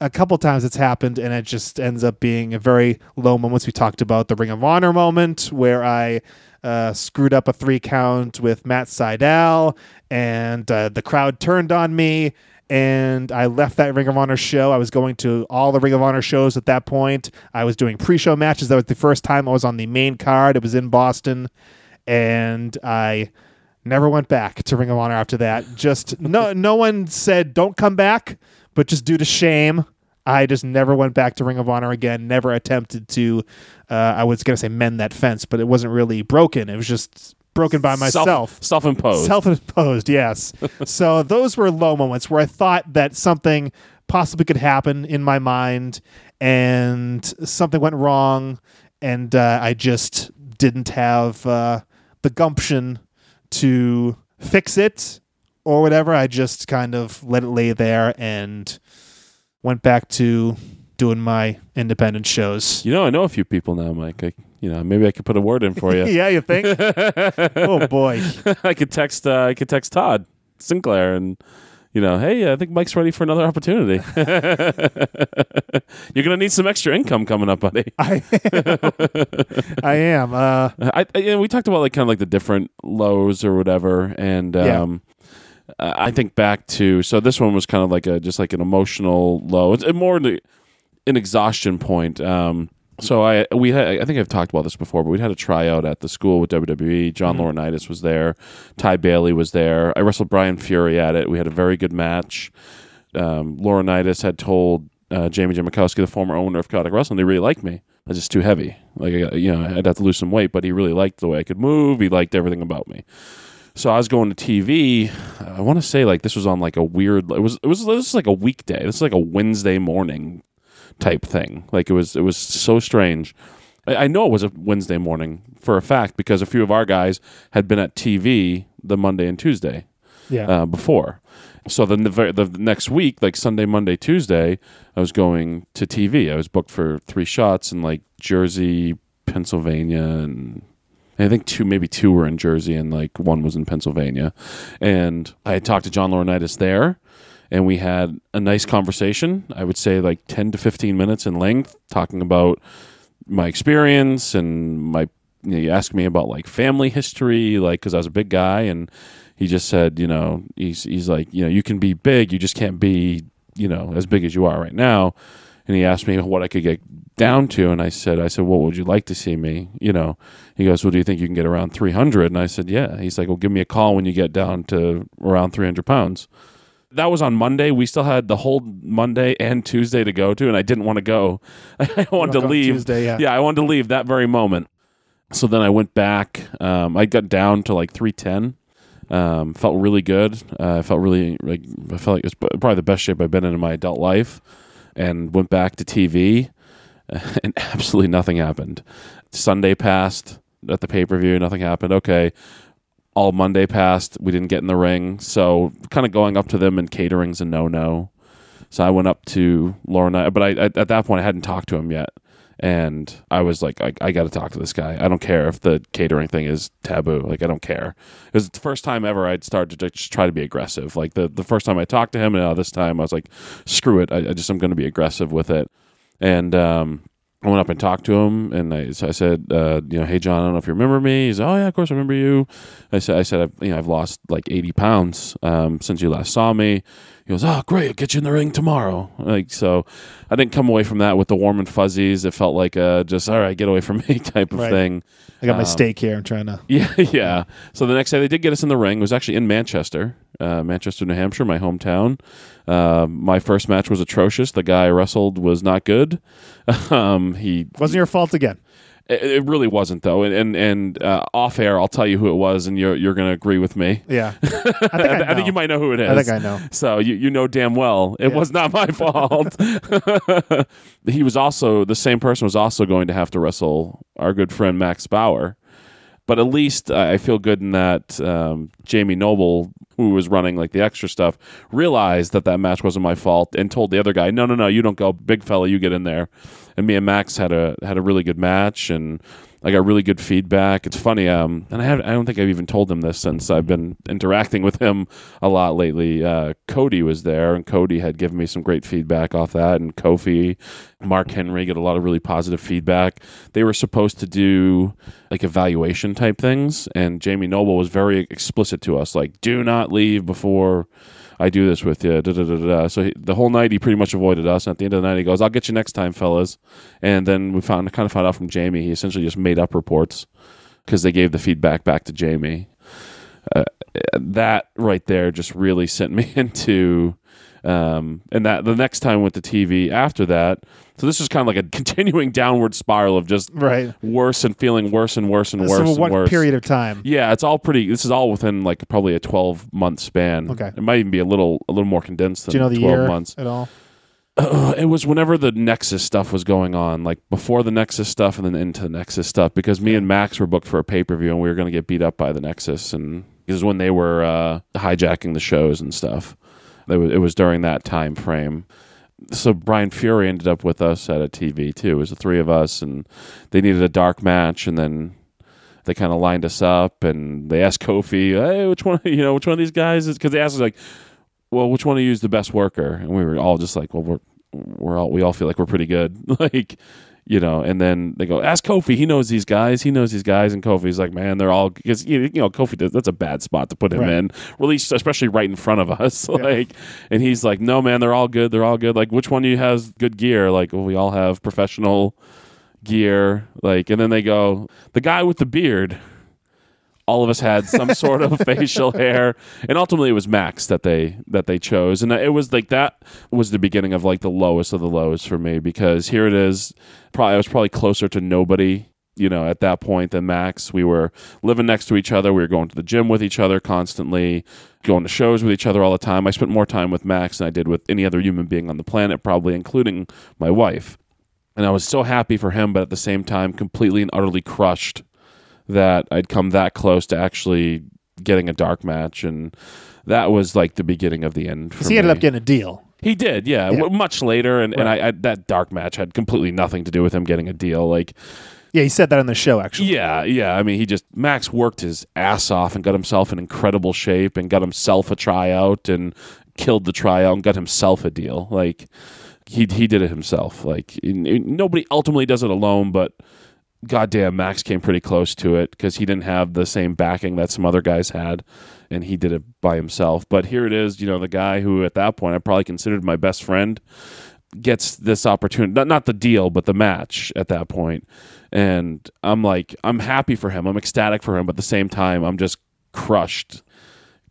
a couple times it's happened, and it just ends up being a very low moments. We talked about the Ring of Honor moment where I uh, screwed up a three count with Matt Sydal, and uh, the crowd turned on me. And I left that Ring of Honor show. I was going to all the Ring of Honor shows at that point. I was doing pre-show matches. That was the first time I was on the main card. It was in Boston, and I never went back to Ring of Honor after that. Just no, no one said don't come back, but just due to shame, I just never went back to Ring of Honor again. Never attempted to. Uh, I was gonna say mend that fence, but it wasn't really broken. It was just broken by myself. Self imposed. Self-imposed, yes. so those were low moments where I thought that something possibly could happen in my mind, and something went wrong, and uh, I just didn't have uh, the gumption to fix it or whatever. I just kind of let it lay there and went back to doing my independent shows. you know, I know a few people now, Mike. I, you know, maybe I could put a word in for you. yeah, you think? oh boy. I could text. Uh, I could text Todd Sinclair and. You know, hey, I think Mike's ready for another opportunity. You're gonna need some extra income coming up, buddy. I I am. Uh, I, I you know, we talked about like kind of like the different lows or whatever, and Yeah. Uh, I think back to so this one was kind of like a just like an emotional low. It's more the, an exhaustion point. Um, so I we had I think I've talked about this before, but we had a tryout at the school with WWE. John Laurinaitis was there, Ty Bailey was there. I wrestled Brian Fury at it. We had a very good match. Um, Laurinaitis had told uh, Jamie Jamakowski, the former owner of Chaotic Wrestling, they really liked me. I was just too heavy. Like I you know, I'd have to lose some weight, but he really liked the way I could move. He liked everything about me. So I was going to TV. I want to say like this was on like a weird. It was it was this was like a weekday. This is like a Wednesday morning type thing. Like it was it was so strange. I, I know it was a Wednesday morning for a fact because a few of our guys had been at TV the Monday and Tuesday. Yeah. uh, before. So then the, the next week, like Sunday, Monday, Tuesday, I was going to TV. I was booked for three shots in like Jersey, Pennsylvania, and I think two, maybe two were in Jersey, and like one was in Pennsylvania. And I talked to John Laurinaitis there, and we had a nice conversation. I would say like ten to fifteen minutes in length, talking about my experience and my. You, know, you asked me about like family history, like because I was a big guy, and he just said, you know, he's he's like, you know, you can be big, you just can't be, you know, as big as you are right now. And he asked me what I could get down to, and I said, I said, what would you like to see me? You know, he goes, well, do you think you can get around 300? And I said, yeah. He's like, well, give me a call when you get down to around 300 pounds. That was on Monday. We still had the whole Monday and Tuesday to go to, and I didn't want to go. I wanted to leave. Tuesday, yeah. yeah, I wanted to leave that very moment. So then I went back. Um, I got down to like 310. Um, felt really good. Uh, I felt really like I felt like it was probably the best shape I've been in in my adult life. And went back to TV, and absolutely nothing happened. Sunday passed at the pay per view. Nothing happened. Okay, all Monday passed. We didn't get in the ring. So kind of going up to them and catering's a no no. So I went up to Lauren, but I, I at that point I hadn't talked to him yet, and I was like, I, I got to talk to this guy. I don't care if the catering thing is taboo. Like I don't care. It was the first time ever I'd started to just try to be aggressive. Like the the first time I talked to him, and uh, this time I was like, screw it. I, I just I'm going to be aggressive with it, and um, I went up and talked to him, and I, so I said, uh, you know, hey John, I don't know if you remember me. He's, oh yeah, of course I remember you. I said, I said, I've, you know, I've lost like eighty pounds um, since you last saw me. He goes, oh great, I'll get you in the ring tomorrow. Like so, I didn't come away from that with the warm and fuzzies. It felt like uh, just all right, get away from me type of Right. thing. I got my Um, steak here. I'm trying to. Yeah, yeah. So the next day they did get us in the ring. It was actually in Manchester, uh, Manchester, New Hampshire, my hometown. Uh, my first match was atrocious. The guy I wrestled was not good. um, he Wasn't your fault again. it, it really wasn't though. And and, and uh, off air, I'll tell you who it was, and you're you're going to agree with me. Yeah. I think I, I, think you might know who it is. I think I know. So you, you know damn well it Yeah. was not my fault. he was also the same person was also going to have to wrestle our good friend Max Bauer. But at least I I feel good in that um, Jamie Noble, who was running like the extra stuff, realized that that match wasn't my fault and told the other guy, "No, no, no, you don't go, big fella, you get in there." And me and Max had a had a really good match, and I got really good feedback. It's funny, um, and I have I don't think I've even told him this since I've been interacting with him a lot lately. Uh, Cody was there, and Cody had given me some great feedback off that, and Kofi, Mark Henry get a lot of really positive feedback. They were supposed to do like evaluation type things, and Jamie Noble was very explicit to us, like, do not leave before. I do this with you. Da, da, da. So he, the whole night he pretty much avoided us. And at the end of the night, he goes, "I'll get you next time, fellas." And then we found kind of found out from Jamie he essentially just made up reports because they gave the feedback back to Jamie. Uh, that right there just really sent me into um, and that the next time went to TV after that. So this is kind of like a continuing downward spiral of just Right. worse and feeling worse and worse and worse so what worse. period of time? Yeah, it's all pretty. This is all within like probably a twelve month span. Okay. it might even be a little a little more condensed than Do you know the twelve year months. at all? Uh, it was whenever the Nexus stuff was going on, like before the Nexus stuff and then into the Nexus stuff, because me and Max were booked for a pay per view and we were going to get beat up by the Nexus, and this is when they were uh, hijacking the shows and stuff. It was, it was during that time frame. So Brian Fury ended up with us at a TV too. It was the three of us, and they needed a dark match, and then they kind of lined us up, and they asked Kofi, "Hey, which one? You know, which one of these guys is?" Because they asked us like, well, which one of you is the best worker? And we were all just like, well, we're we're all we all feel like we're pretty good, like you know. And then they go, ask Kofi. He knows these guys. He knows these guys. And Kofi's like, man, they're all because you know Kofi does that's a bad spot to put him Right. in, really, especially right in front of us. like, and he's like, no, man, they're all good. They're all good. Like, which one of you has good gear? Like, well, we all have professional gear. Like, and then they go, the guy with the beard all of us had some sort of facial hair. And ultimately it was max that they that they chose. And it was like that was the beginning of like the lowest of the lows for me because here it is. Probably i was probably closer to nobody you know at that point than max. We were living next to each other. We were going to the gym with each other constantly going to shows with each other all the time. I spent more time with max than i did with any other human being on the planet probably including my wife. And i was so happy for him but at the same time completely and utterly crushed that I'd come that close to actually getting a dark match. And that was like the beginning of the end. Because he ended up getting a deal. He did, yeah, Yeah. w- much later, and, and I, I that dark match had completely nothing to do with him getting a deal. Like, Yeah, he said that on the show, actually. yeah, yeah. I mean, he just Max worked his ass off and got himself in incredible shape and got himself a tryout and killed the tryout and got himself a deal. Like, he he did it himself. Like, nobody ultimately does it alone, but goddamn, Max came pretty close to it because he didn't have the same backing that some other guys had, and he did it by himself. But here it is, you know, the guy who at that point I probably considered my best friend gets this opportunity, not, not the deal, but the match at that point. And I'm like, I'm happy for him. I'm ecstatic for him. But at the same time, I'm just crushed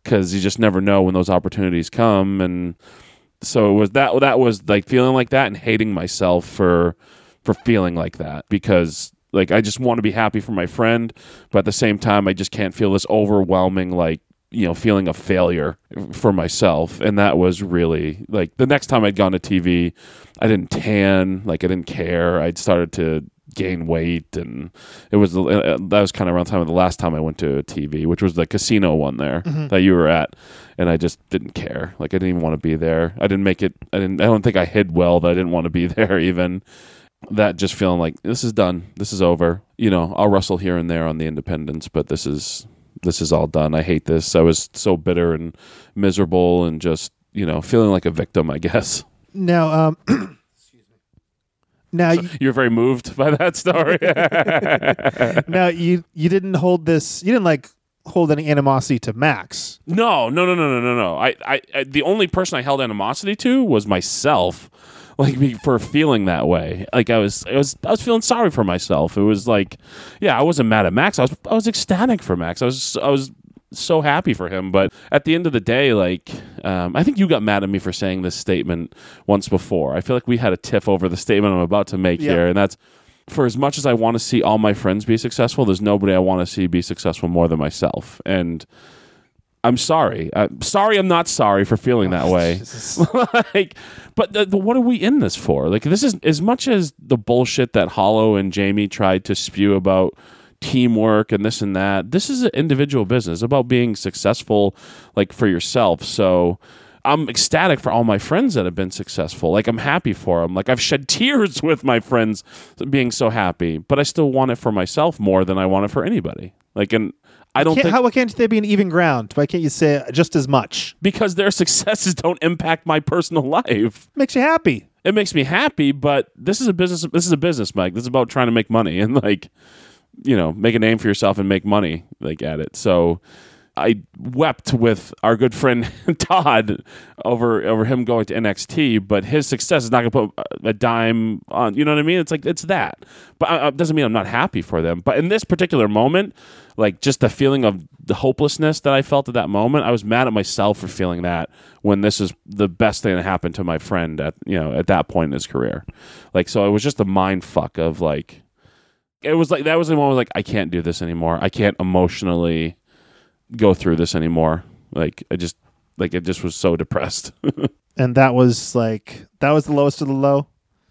because you just never know when those opportunities come. And so it was that, that was like feeling like that and hating myself for, for feeling like that because like I just want to be happy for my friend, but at the same time, I just can't feel this overwhelming like you know feeling of failure for myself, and that was really like the next time I'd gone to TV, I didn't tan, like I didn't care. I'd started to gain weight, and it was uh, that was kind of around the time of the last time I went to TV, which was the casino one there that you were at, and I just didn't care. Like I didn't even want to be there. I didn't make it. I didn't. I don't think I hid well that I didn't want to be there even that just feeling like this is done. This is over. You know i'll wrestle here and there on the independents but this is this is all done. I hate this. I was so bitter and miserable and just you know feeling like a victim i guess. Now, um, excuse me now, you, you're very moved by that story? Now you you didn't hold this. You didn't like hold any animosity to Max. no no no no no no no. I, I i the only person i held animosity to was myself like me for feeling that way. Like i was i was i was feeling sorry for myself. It was like yeah i wasn't mad at max. I was i was ecstatic for max. I was i was so happy for him. But at the end of the day like um, i think you got mad at me for saying this statement once before. I feel like we had a tiff over the statement i'm about to make Yeah. here and that's for as much as i want to see all my friends be successful there's nobody i want to see be successful more than myself. And i'm sorry. I'm sorry i'm not sorry for feeling that way. Like but the, the, what are we in this for? Like this is as much as the bullshit that hollow and jamie tried to spew about teamwork and this and that this is an individual business about being successful like for yourself. So i'm ecstatic for all my friends that have been successful. Like i'm happy for them like i've shed tears with my friends being so happy but i still want it for myself more than i want it for anybody. Like and i don't think how why can't they be an even ground? Why can't you say just as much? because their successes don't impact my personal life Makes you happy. it makes me happy, but this is a business. This is a business, Mike. This is about trying to make money and like, you know, make a name for yourself and make money like at it. So, I wept with our good friend Todd over over him going to NXT, but his success is not going to put a dime on. You know what I mean? It's like it's that, but uh, it doesn't mean I'm not happy for them. But in this particular moment, like just the feeling of the hopelessness that I felt at that moment, I was mad at myself for feeling that when this is the best thing that happened to my friend at you know at that point in his career. Like so, it was just a mind fuck of like. It was like that was the moment like I can't do this anymore. I can't emotionally go through this anymore. Like I just like it just was so depressed. And that was like that was the lowest of the low.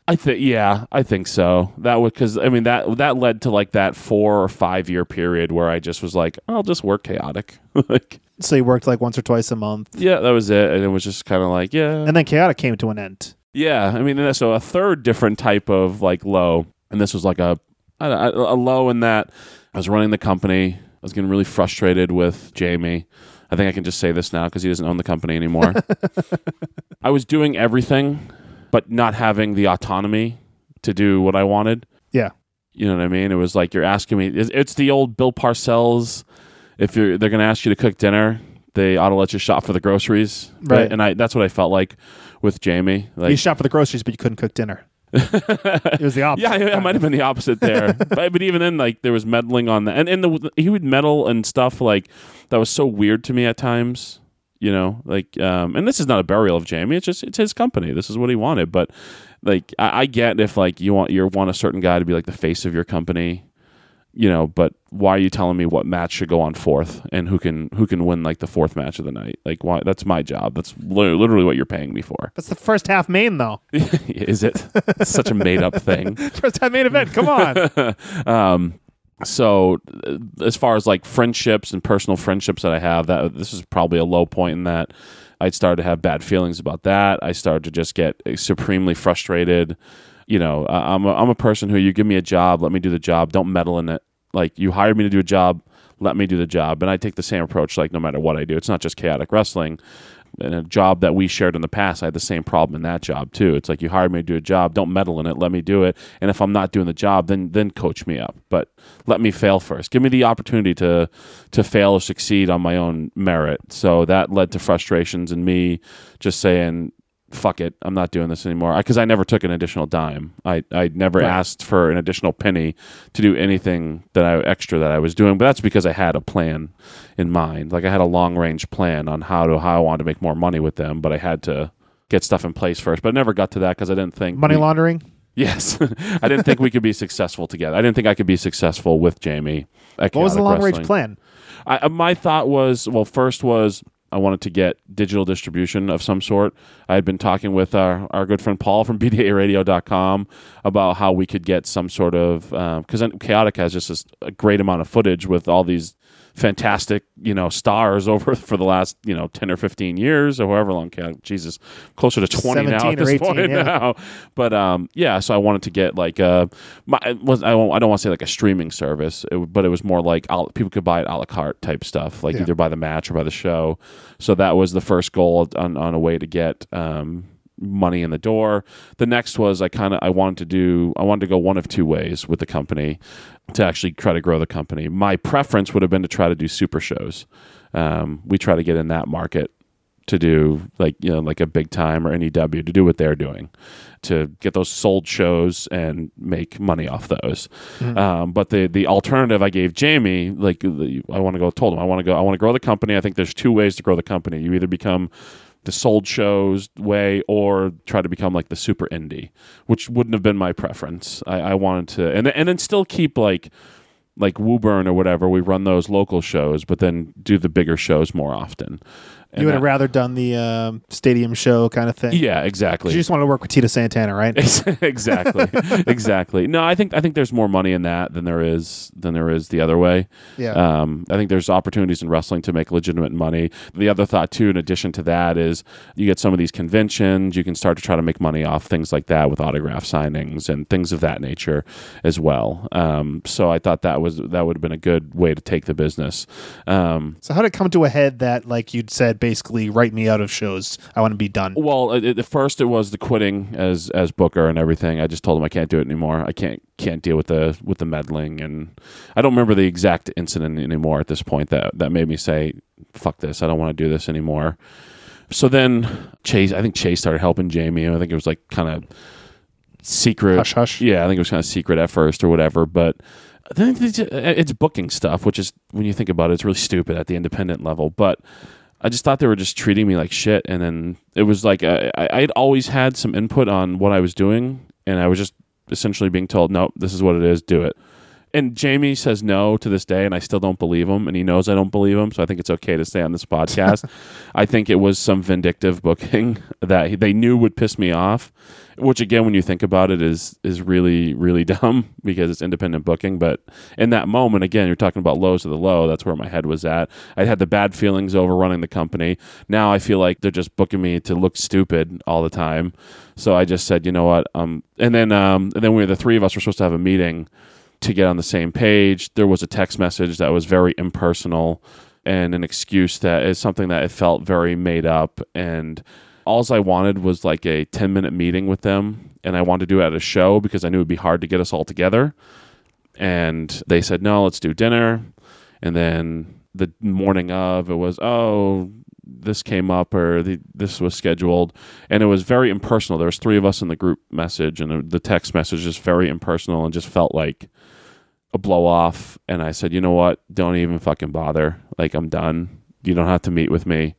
I think yeah, I think so. That would cuz I mean that that led to like that 4 or 5 year period where I just was like, I'll just work chaotic. like So you worked like once or twice a month, yeah, that was it and it was just kind of like, yeah. and then chaotic came to an end. Yeah, I mean, so a third different type of like low, and this was like a a, a low in that I was running the company. I was getting really frustrated with Jamie. I think I can just say this now because he doesn't own the company anymore. I was doing everything, but not having the autonomy to do what I wanted. Yeah. You know what I mean? It was like you're asking me. It's, the old Bill Parcells. If you're, they're going to ask you to cook dinner, they ought to let you shop for the groceries, Right. And I that's what I felt like with Jamie. Like you shop for the groceries, but you couldn't cook dinner. it was the opposite. Yeah, it might have been the opposite there. but, but even then, like there was meddling on that, and and the, he would meddle and stuff like that was so weird to me at times. You know, like, um, and this is not a burial of Jamie. It's just it's his company. This is what he wanted. But like, I, I get if like you want you want a certain guy to be like the face of your company. You know, but why are you telling me what match should go on fourth and who can who can win like the fourth match of the night? Like, why? That's my job. That's li- literally what you're paying me for. That's the first half main though. is it? Such a made up thing. First half main event. Come on. um, so uh, as far as like friendships and personal friendships that I have, that this is probably a low point in that. I started to have bad feelings about that. I started to just get supremely frustrated. You know, I'm a, I'm a person who you give me a job, let me do the job, don't meddle in it. Like you hired me to do a job, let me do the job, and I take the same approach. Like no matter what I do, it's not just chaotic wrestling. In a job that we shared in the past, I had the same problem in that job too. It's like you hired me to do a job, don't meddle in it, let me do it. And if I'm not doing the job, then then coach me up. But let me fail first. Give me the opportunity to to fail or succeed on my own merit. So that led to frustrations and me just saying, "Fuck it, I'm not doing this anymore." Because I, never took an additional dime. I I never Right. asked for an additional penny to do anything that I extra that I was doing. But that's because I had a plan in mind. Like I had a long range plan on how to how I wanted to make more money with them. But I had to get stuff in place first. But I never got to that because I didn't think Money we- laundering. Yes, I didn't think we could be successful together. I didn't think I could be successful with Jamie. at What was the long range plan? I, uh, my thought was well, first was I wanted to get digital distribution of some sort. I had been talking with our, our good friend Paul from BDARadio.com about how we could get some sort of um, because Chaotic has just a great amount of footage with all these fantastic you know stars over for the last you know 10 or 15 years or however long jesus closer to 20 now at this 18, point yeah. now but um yeah so i wanted to get like uh my, it was, I, won't- I don't want to say like a streaming service it, but it was more like a- people could buy it a la carte type stuff like Yeah. either by the match or by the show so that was the first goal on, on a way to get um money in the door the next was i kind of i wanted to do i wanted to go one of two ways with the company to actually try to grow the company my preference would have been to try to do super shows um, we try to get in that market to do like you know like a big time or any W to do what they're doing to get those sold shows and make money off those. Um, but the the alternative I gave Jamie like the, I want to go told him I want to go I want to grow the company. I think there's two ways to grow the company. You either become the sold shows way or try to become like the super indie, which wouldn't have been my preference. I, I wanted to and and then still keep like like Woburn or whatever, we run those local shows, but then do the bigger shows more often. And you would have that- rather done the um, stadium show kind of thing. yeah, exactly. You just want to work with Tito Santana, right? exactly, exactly. No, I think I think there's more money in that than there is than there is the other way. Yeah. Um, I think there's opportunities in wrestling to make legitimate money. The other thought too, in addition to that, is you get some of these conventions, you can start to try to make money off things like that with autograph signings and things of that nature as well. Um, so I thought that was that would have been a good way to take the business. Um, So how did it come to a head that, like you'd said, basically write me out of shows? I want to be done. Well, at at first it was the quitting as as Booker and everything. I just told him I can't do it anymore. I can't can't deal with the with the meddling, and I don't remember the exact incident anymore at this point that that made me say, "Fuck this! I don't want to do this anymore." So then Chase, I think Chase started helping Jamie. I think it was like kind of secret, Hush, hush. Yeah, I think it was kind of secret at first or whatever, but. I think it's it's booking stuff, which is when you think about it, it's really stupid at the independent level. But I just thought they were just treating me like shit, and then it was like uh, I, I I'd always had some input on what I was doing, and I was just essentially being told, "No, this is what it is. Do it." And Jamie says no to this day, and I still don't believe him, and he knows I don't believe him, so I think it's okay to stay on this podcast. I think it was some vindictive booking that they knew would piss me off, which again, when you think about it, is is really really dumb because it's independent booking. But in that moment, again, you're talking about lows of the low. That's where my head was at. I had the bad feelings over running the company. Now I feel like they're just booking me to look stupid all the time. So I just said, you know what? Um, and then um, and then we the three of us were supposed to have a meeting to get on the same page. There was a text message that was very impersonal and an excuse that is something that it felt very made up. And all I wanted was like a 10 minute meeting with them. And I wanted to do it at a show because I knew it'd be hard to get us all together. And they said, no, let's do dinner. And then the morning of, it was, oh, this came up or the, this was scheduled and it was very impersonal there was three of us in the group message and the text message just very impersonal and just felt like a blow off and i said you know what don't even fucking bother like i'm done you don't have to meet with me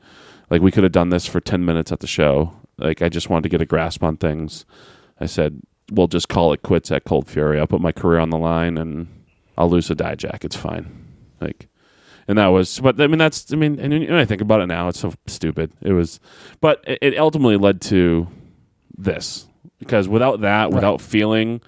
like we could have done this for 10 minutes at the show. Like i just wanted to get a grasp on things. I said we'll just call it quits at cold fury. I'll put my career on the line and i'll lose a die jack. It's fine. Like and that was but i mean that's i mean and when i think about it now it's so stupid. It was but it, it ultimately led to this because without that without feeling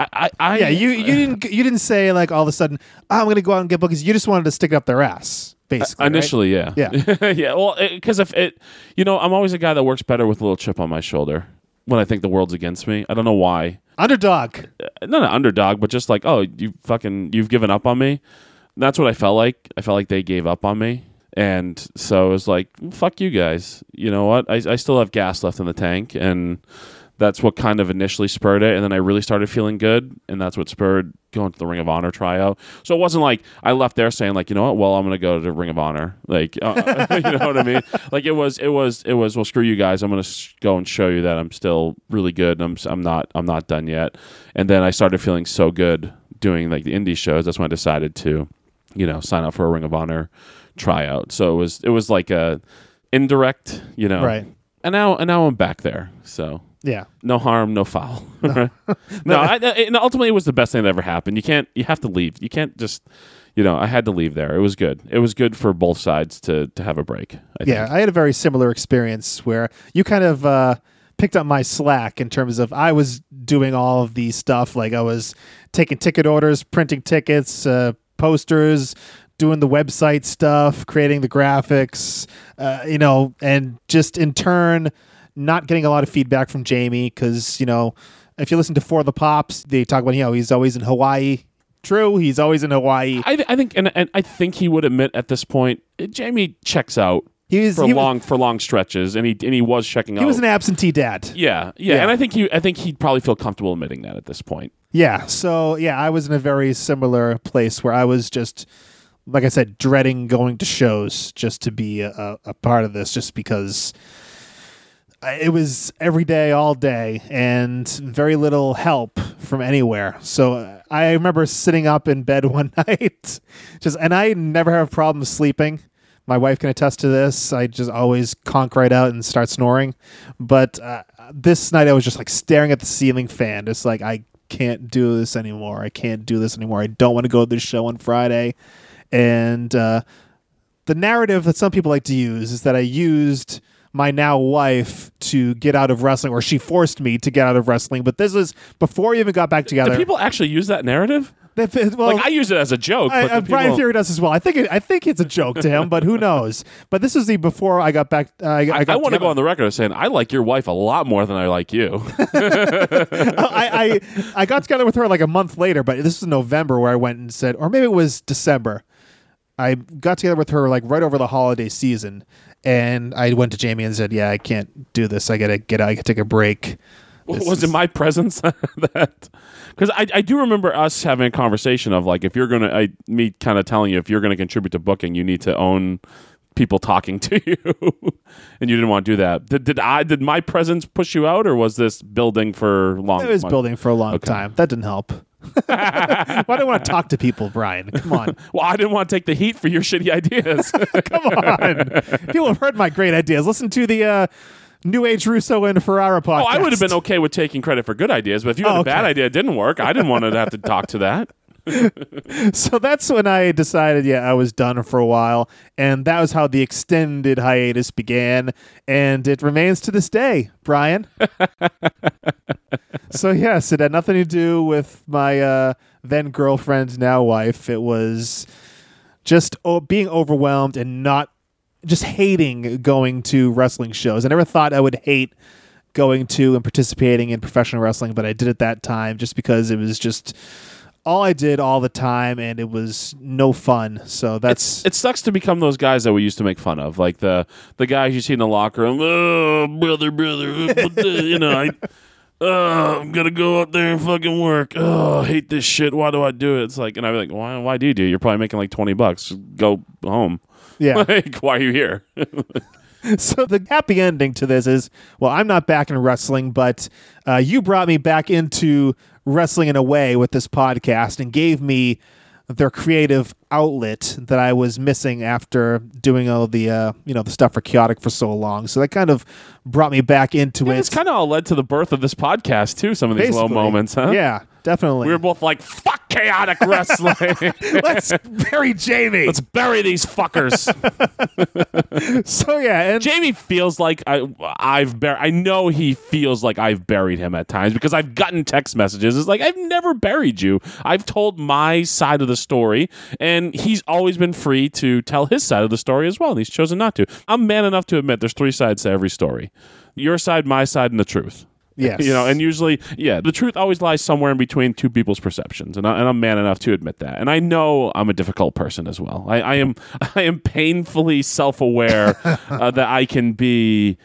I, I, I Yeah, you you didn't you didn't say like all of a sudden oh, I'm going to go out and get bookings. You just wanted to stick it up their ass, basically. right? initially, yeah, Yeah. yeah. Well, because if it, you know, I'm always a guy that works better with a little chip on my shoulder when I think the world's against me. I don't know why. underdog. Uh, not an underdog, but just like, oh, you fucking, you've given up on me. That's what I felt like. I felt like they gave up on me. And so it was like, fuck you guys. You know what? I, I still have gas left in the tank. And that's what kind of initially spurred it. And then I really started feeling good. And that's what spurred going to the Ring of Honor tryout. So it wasn't like I left there saying, like, you know what? Well, I'm going to go to Ring of Honor. Like, uh, you know what I mean? Like, it was, it was, it was, well, screw you guys. I'm going to sh- go and show you that I'm still really good. And I'm, I'm not, I'm not done yet. And then I started feeling so good doing like the indie shows. That's when I decided to, you know, sign up for a Ring of Honor tryout. So it was, it was like a indirect, you know, Right. And now, and now I'm back there. So Yeah. no harm, no foul. no, I, I- and ultimately it was the best thing that ever happened. You can't, you have to leave. You can't just, you know, I had to leave there. It was good. It was good for both sides to to have a break. I Yeah, think. I had a very similar experience where you kind of uh, picked up my slack in terms of I was doing all of the stuff. Like I was taking ticket orders, printing tickets, uh, posters, doing the website stuff, creating the graphics, uh, you know, and just in turn, not getting a lot of feedback from Jamie because, you know, if you listen to For the Pops, they talk about, you know, he's always in Hawaii. True, he's always in Hawaii. I, I think, and, and I think he would admit at this point, Jamie checks out He was, for he was, long for long stretches, and he and he was checking out. he was an absentee dad. yeah, yeah, Yeah. and I think he, I think he'd probably feel comfortable admitting that at this point. Yeah. So yeah, I was in a very similar place where I was just, like I said, dreading going to shows just to be a, a, part of this, just because it was every day, all day, and very little help from anywhere. So uh, I remember sitting up in bed one night, just and I never have problems sleeping. My wife can attest to this. I just always conk right out and start snoring. But uh, this night I was just like staring at the ceiling fan, just like I can't do this anymore. I can't do this anymore. I don't want to go to this show on Friday. And uh, the narrative that some people like to use is that I used my now wife to get out of wrestling, or she forced me to get out of wrestling. But this was before we even got back together. Do people actually use that narrative? Well, Like I use it as a joke, I, but uh, Brian Fury does as well. I think it, I think it's a joke to him, but who knows? But this is the before I got back. Uh, I, I, I, want to go on the record as saying I like your wife a lot more than I like you. I, I I got together with her like a month later, but this was November where I went and said, or maybe it was December. I got together with her like right over the holiday season, and I went to Jamie and said, "Yeah, I can't do this. I gotta get out. I gotta take a break." This was it is- my presence that because I, I do remember us having a conversation of like if you're gonna I, me kind of telling you if you're gonna contribute to booking you need to own people talking to you and you didn't want to do that did, did i did my presence push you out or was this building for long It was months? building for a long Okay. time. That didn't help. Why do I want to talk to people, Brian? Come on. well i didn't want to take the heat for your shitty ideas Come on. People have heard my great ideas. Listen to the uh, New Age Russo and Ferrara podcast. oh i would have been okay with taking credit for good ideas but if you had Oh, a bad idea it didn't work i didn't want to have to talk to that So that's when I decided, yeah, I was done for a while. And that was how the extended hiatus began. And it remains to this day, Brian. so, yes, it had nothing to do with my uh, then girlfriend, now wife. It was just o- being overwhelmed and not just hating going to wrestling shows. I never thought I would hate going to and participating in professional wrestling, but I did it that time just because it was just all I did all the time and it was no fun. So that's it sucks to become those guys that we used to make fun of, like the the guys you see in the locker room. Oh, brother, brother, you know, I, oh, I'm gonna go out there and fucking work. Oh, I hate this shit. Why do I do it? It's like, and I'd be like, why? Why do you do? it? You're probably making like twenty bucks. Go home. yeah. Like, why are you here? so the happy ending to this is well, I'm not back in wrestling, but uh, you brought me back into wrestling in a way with this podcast and gave me their creative outlet that I was missing after doing all the uh, you know the stuff for chaotic for so long. So that kind of brought me back into Yeah, it. it's kind of all led to the birth of this podcast too. Some of these low moments, huh? Yeah, definitely. We were both like, "Fuck chaotic wrestling. Let's bury Jamie. Let's bury these fuckers. so yeah, and Jamie feels like I, I've buried. I know he feels like I've buried him at times because I've gotten text messages. It's like I've never buried you. I've told my side of the story, and he's always been free to tell his side of the story as well. And he's chosen not to. I'm man enough to admit there's three sides to every story: your side, my side, and the truth. Yes, You know, and usually, yeah, the truth always lies somewhere in between two people's perceptions, and, I, and I'm man enough to admit that. And I know I'm a difficult person as well. I, I am, I am painfully self-aware uh, that I can be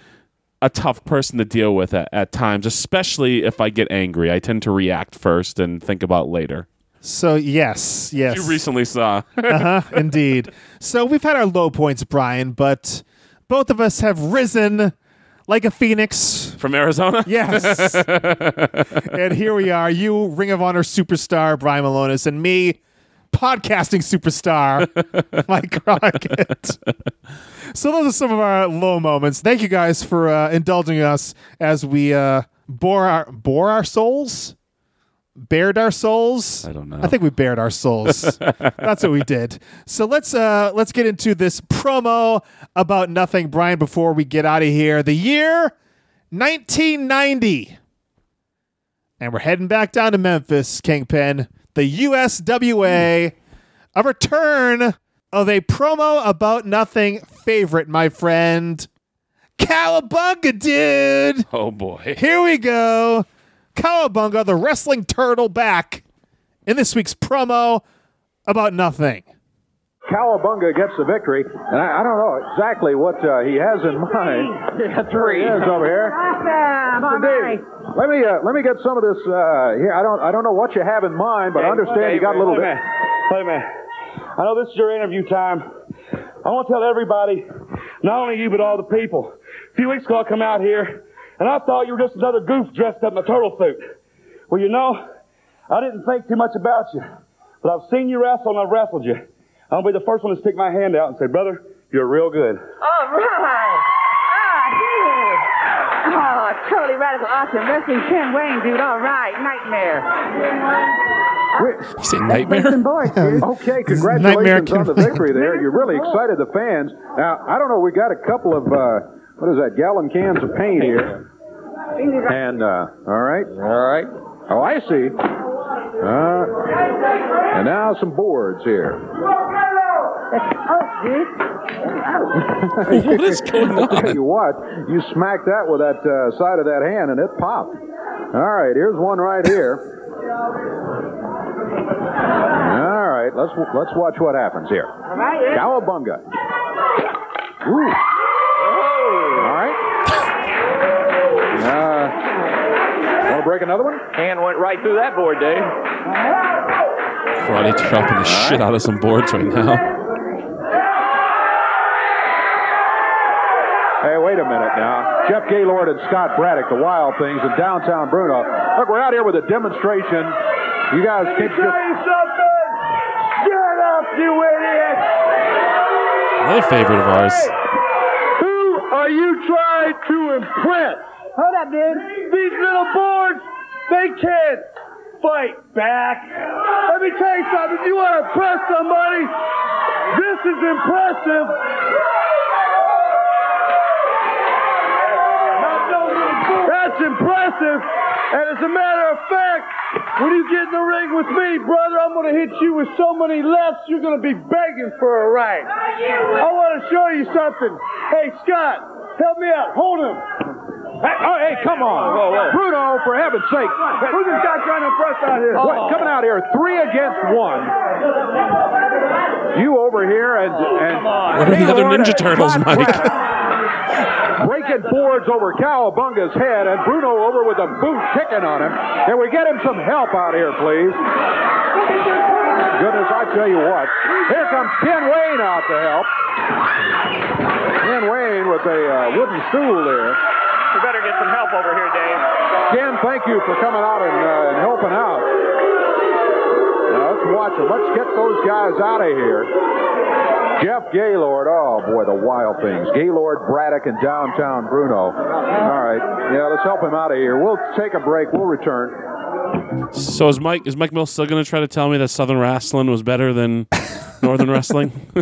a tough person to deal with at, at times, especially if I get angry. I tend to react first and think about later. so yes, yes, You recently saw. uh-huh, indeed. So we've had our low points, Brian, but both of us have risen like a phoenix. From Arizona? Yes. and here we are, you Ring of Honor superstar, Brian Milonas, and me, podcasting superstar, Mike Crockett. so those are some of our low moments. Thank you guys for uh, indulging us as we uh, bore our bore our souls. Bared our souls. I don't know. I think we bared our souls. That's what we did. So let's uh let's get into this promo about nothing, Brian. Before we get out of here, the year 1990, and we're heading back down to Memphis, Kingpin. The USWA, a return of a promo about nothing favorite, my friend. Cowabunga, dude. Oh boy. Here we go. Cowabunga, the wrestling turtle, back in this week's promo about nothing. Cowabunga gets the victory, and I, I don't know exactly what uh, he has in mind. Yeah, three. He is over here. Mr. Dave, let me uh, let me get some of this uh, here. I don't I don't know what you have in mind, but I understand you got a little Wait bit. a minute. Wait a minute. I know this is your interview time. I want to tell everybody, not only you, but all the people. A few weeks ago, I come out here, and I thought you were just another goof dressed up in a turtle suit. Well, you know, I didn't think too much about you. But I've seen you wrestle, and I've wrestled you. I'll be the first one to stick my hand out and say, brother, you're real good. All right. Ah, dude. Oh, totally radical, awesome. Wrestling Ken Wayne, dude. All right. Nightmare. You say nightmare? Okay, congratulations Nightmare on the victory there. You're really excited the fans. Now I don't know. We got a couple of uh, what is that? Gallon cans of paint here. And uh, all right, all right. Oh, I see. Uh, and now some boards here. Oh, dude. what is going I'll tell on? you what, you smack that with that uh, side of that hand and it popped. All right, here's one right here. All right, let's let's watch what happens here. All right. yeah. Cowabunga. Ooh. Break another one? Hand went right through that board, Dave. Karate chopping the shit out of some boards right now. Hey, wait a minute now. Jeff Gaylord and Scott Braddock, the Wild Things in downtown Bruno. Look, we're out here with a demonstration. You guys can just. something! Shut up, you idiot! Another favorite of ours. Who are you trying to impress? Hold up, dude. These little boards, they can't fight back. Let me tell you something. If you want to impress somebody, this is impressive. That's impressive. And as a matter of fact, when you get in the ring with me, brother, I'm going to hit you with so many lefts, you're going to be begging for a right. I want to show you something. Hey, Scott, help me out. Hold him. Hey, oh, hey, come on. Bruno, for heaven's sake. Who's this guy trying to impress out here? What, coming out here, three against one. You over here and. and Where are the other Ninja Turtles, Mike? Breaking boards over Cowabunga's head and Bruno over with a boot kicking on him. Can we get him some help out here, please? Goodness, I tell you what. Here comes Ken Wayne out to help. Ken Wayne with a uh, wooden stool there. We better get some help over here, Dave. Ken, thank you for coming out and, uh, and helping out. Now let's watch them. Let's get those guys out of here. Jeff Gaylord, oh boy, the wild things. Gaylord, Braddock, and downtown Bruno. All right, yeah, let's help him out of here. We'll take a break. We'll return. So is Mike is Mike Mills still going to try to tell me that Southern Wrestling was better than Northern Wrestling?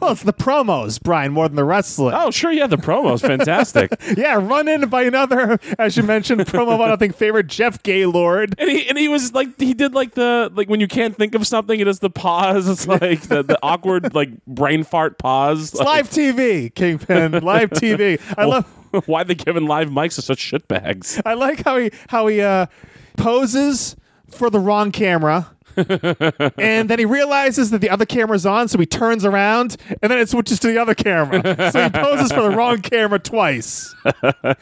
Well, it's the promos, Brian, more than the wrestling. oh, sure, yeah, the promos, fantastic. Yeah, run in by another, as you mentioned, promo about nothing favorite, Jeff Gaylord. And he and he was like he did like the like when you can't think of something, it is the pause. It's like the, the awkward like brain fart pause. It's live TV, Kingpin, live TV. I love. why they giving live mics to such shitbags. I like how he how he uh, poses for the wrong camera. and then he realizes that the other camera's on, so he turns around, and then it switches to the other camera. So he poses for the wrong camera twice.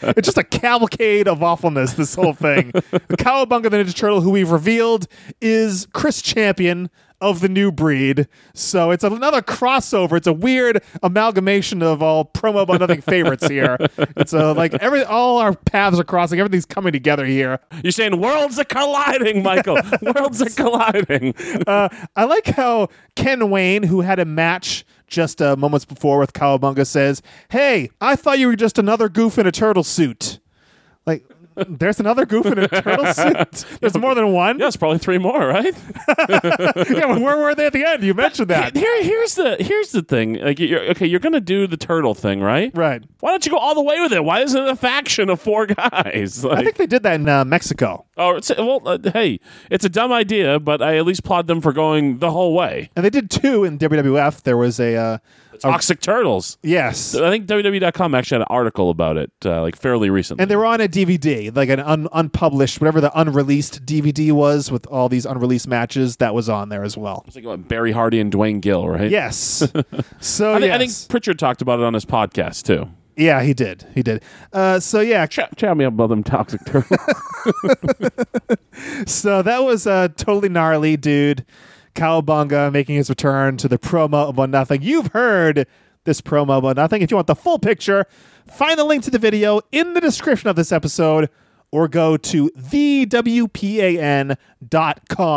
It's just a cavalcade of awfulness, this whole thing. The Cowabunga the Ninja Turtle, who we've revealed is Chris Champion of the new breed. So it's another crossover. It's a weird amalgamation of all promo but nothing favorites here. It's a, like every all our paths are crossing. Everything's coming together here. You're saying worlds are colliding, Michael. worlds are colliding. Uh, I like how Ken Wayne, who had a match just uh, moments before with Cowabunga, says, "Hey, I thought you were just another goof in a turtle suit." Like, there's another goof in a turtle suit. There's more than one. Yeah, it's probably three more, right? Yeah, where were they at the end? You mentioned that. Here, here's the here's the thing. Like, you're, okay, you're gonna do the turtle thing, right? Right. Why don't you go all the way with it? Why isn't it a faction of four guys? Like, I think they did that in uh, Mexico, oh, it's, well, uh, hey, it's a dumb idea, but I at least applaud them for going the whole way. and they did two in WWF. There was a uh, Toxic turtles. yes, I think WWE.com actually had an article about it, uh, like fairly recently. and they were on a DVD, like an un- unpublished, whatever the unreleased DVD was, with all these unreleased matches. That was on there as well. It's like what, Barry Hardy and Dwayne Gill, right? Yes. so I, think, I think Pritchard talked about it on his podcast too. yeah, he did. He did. Uh, so yeah, Chat, chat me up about them toxic turtles. So that was uh, totally gnarly, dude. Cowabunga making his return to the promo about nothing. You've heard this promo about nothing. If you want the full picture, find the link to the video in the description of this episode or go to thewpan.com.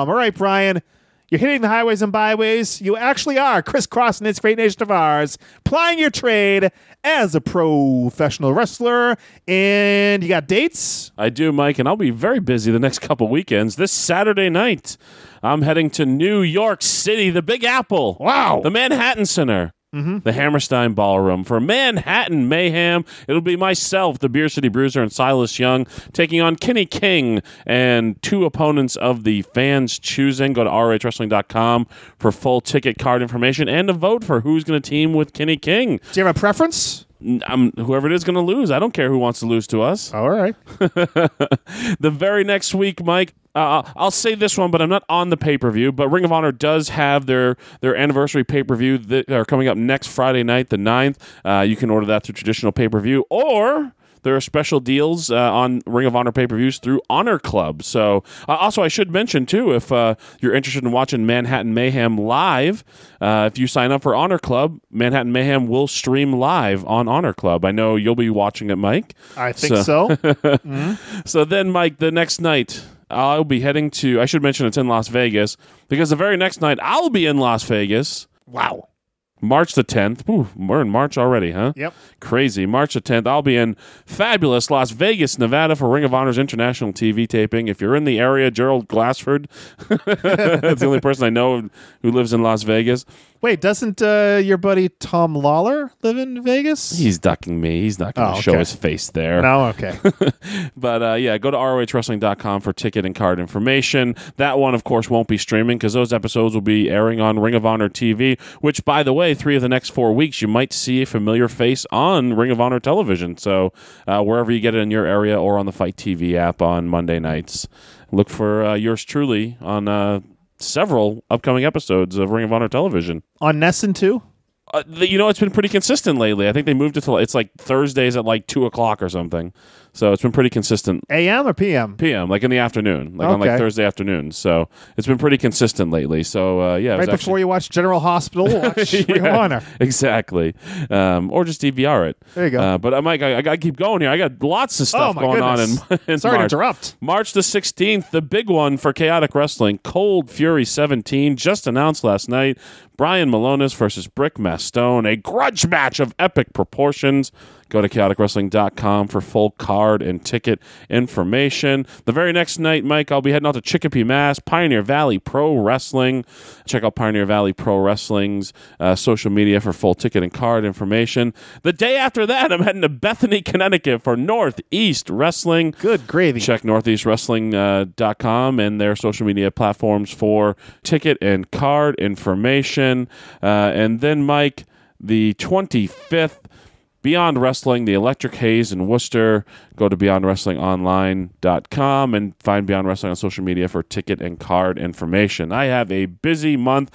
All right, Brian. You're hitting the highways and byways. You actually are crisscrossing this great nation of ours, plying your trade as a professional wrestler. And you got dates? I do, Mike, and I'll be very busy the next couple weekends. This Saturday night, I'm heading to New York City, the Big Apple. Wow. The Manhattan Center. The Hammerstein Ballroom for Manhattan Mayhem. It'll be myself, the Beer City Bruiser, and Silas Young taking on Kenny King and two opponents of the fans choosing. Go to ROHWrestling.com for full ticket card information and to vote for who's going to team with Kenny King. Do you have a preference? Um, whoever it is going to lose. I don't care who wants to lose to us. All right. the very next week, Mike. Uh, I'll say this one, but I'm not on the pay per view. But Ring of Honor does have their their anniversary pay per view that are coming up next Friday night, the 9th. Uh, you can order that through traditional pay per view, or there are special deals uh, on Ring of Honor pay per views through Honor Club. So, uh, also, I should mention too, if uh, you're interested in watching Manhattan Mayhem live, uh, if you sign up for Honor Club, Manhattan Mayhem will stream live on Honor Club. I know you'll be watching it, Mike. I think so. So then, Mike, the next night, I'll be heading to, I should mention it's in Las Vegas, because the very next night, I'll be in Las Vegas. wow. March the 10th. Ooh, we're in March already, huh? Yep. Crazy. March the 10th, I'll be in fabulous Las Vegas, Nevada for Ring of Honor's international TV taping. If you're in the area, Gerald Glassford, that's the only person I know who lives in Las Vegas. Wait, doesn't uh, your buddy Tom Lawler live in Vegas? He's ducking me. He's not going to Oh, show okay. his face there. no, okay. But uh, yeah, go to ROHWrestling.com for ticket and card information. That one, of course, won't be streaming because those episodes will be airing on Ring of Honor TV, which, by the way, three of the next four weeks, you might see a familiar face on Ring of Honor television. So uh, wherever you get it in your area or on the FITE TV app on Monday nights, look for uh, yours truly on uh, several upcoming episodes of Ring of Honor television. On Nesson too. Uh, the, you know, it's been pretty consistent lately. I think they moved it to it's like Thursdays at like two o'clock or something. So it's been pretty consistent. AM or PM? PM, like in the afternoon, like on like Okay. Thursday afternoons. So it's been pretty consistent lately. So uh, yeah, it was Right before you watch General Hospital, watch Yeah, Honor. exactly, um, or just DVR it. There you go. Uh, but uh, Mike, I, I got to keep going here. I got lots of stuff Oh, my going on in, goodness. in Sorry to March. interrupt. March the 16th, the big one for Chaotic Wrestling, Cold Fury 17, just announced last night. Brian Milonas versus Brick Mastone, a grudge match of epic proportions. Go to chaoticwrestling.com for full card and ticket information. The very next night, Mike, I'll be heading out to Chicopee, Mass, Pioneer Valley Pro Wrestling. Check out Pioneer Valley Pro Wrestling's uh, social media for full ticket and card information. The day after that, I'm heading to Bethany, Connecticut for Northeast Wrestling. Good gravy. Check northeastwrestling.com and their social media platforms for ticket and card information. Uh, and then, Mike, the 25th, Beyond Wrestling, the Electric Haze in Worcester. Go to beyondwrestlingonline.com and find Beyond Wrestling on social media for ticket and card information. I have a busy month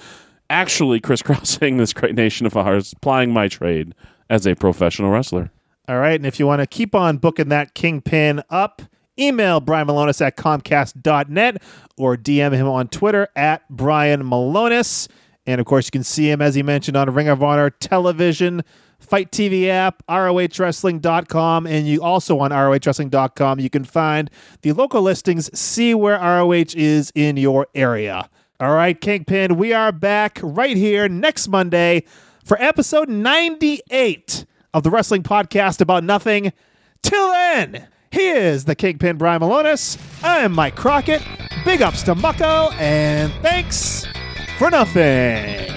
actually crisscrossing this great nation of ours, plying my trade as a professional wrestler. All right. And if you want to keep on booking that Kingpin up, email Brian Milonas at Comcast.net or DM him on Twitter at Brian Milonas. And of course, you can see him, as he mentioned, on Ring of Honor television, FITE TV app, ROHWrestling.com, and you also on ROHWrestling.com, you can find the local listings, see where ROH is in your area. All right, Kingpin, we are back right here next Monday for episode 98 of the Wrestling Podcast About Nothing. Till then, he is the Kingpin Brian Milonas. I am Mike Crockett. Big ups to Mucko, and thanks for nothing.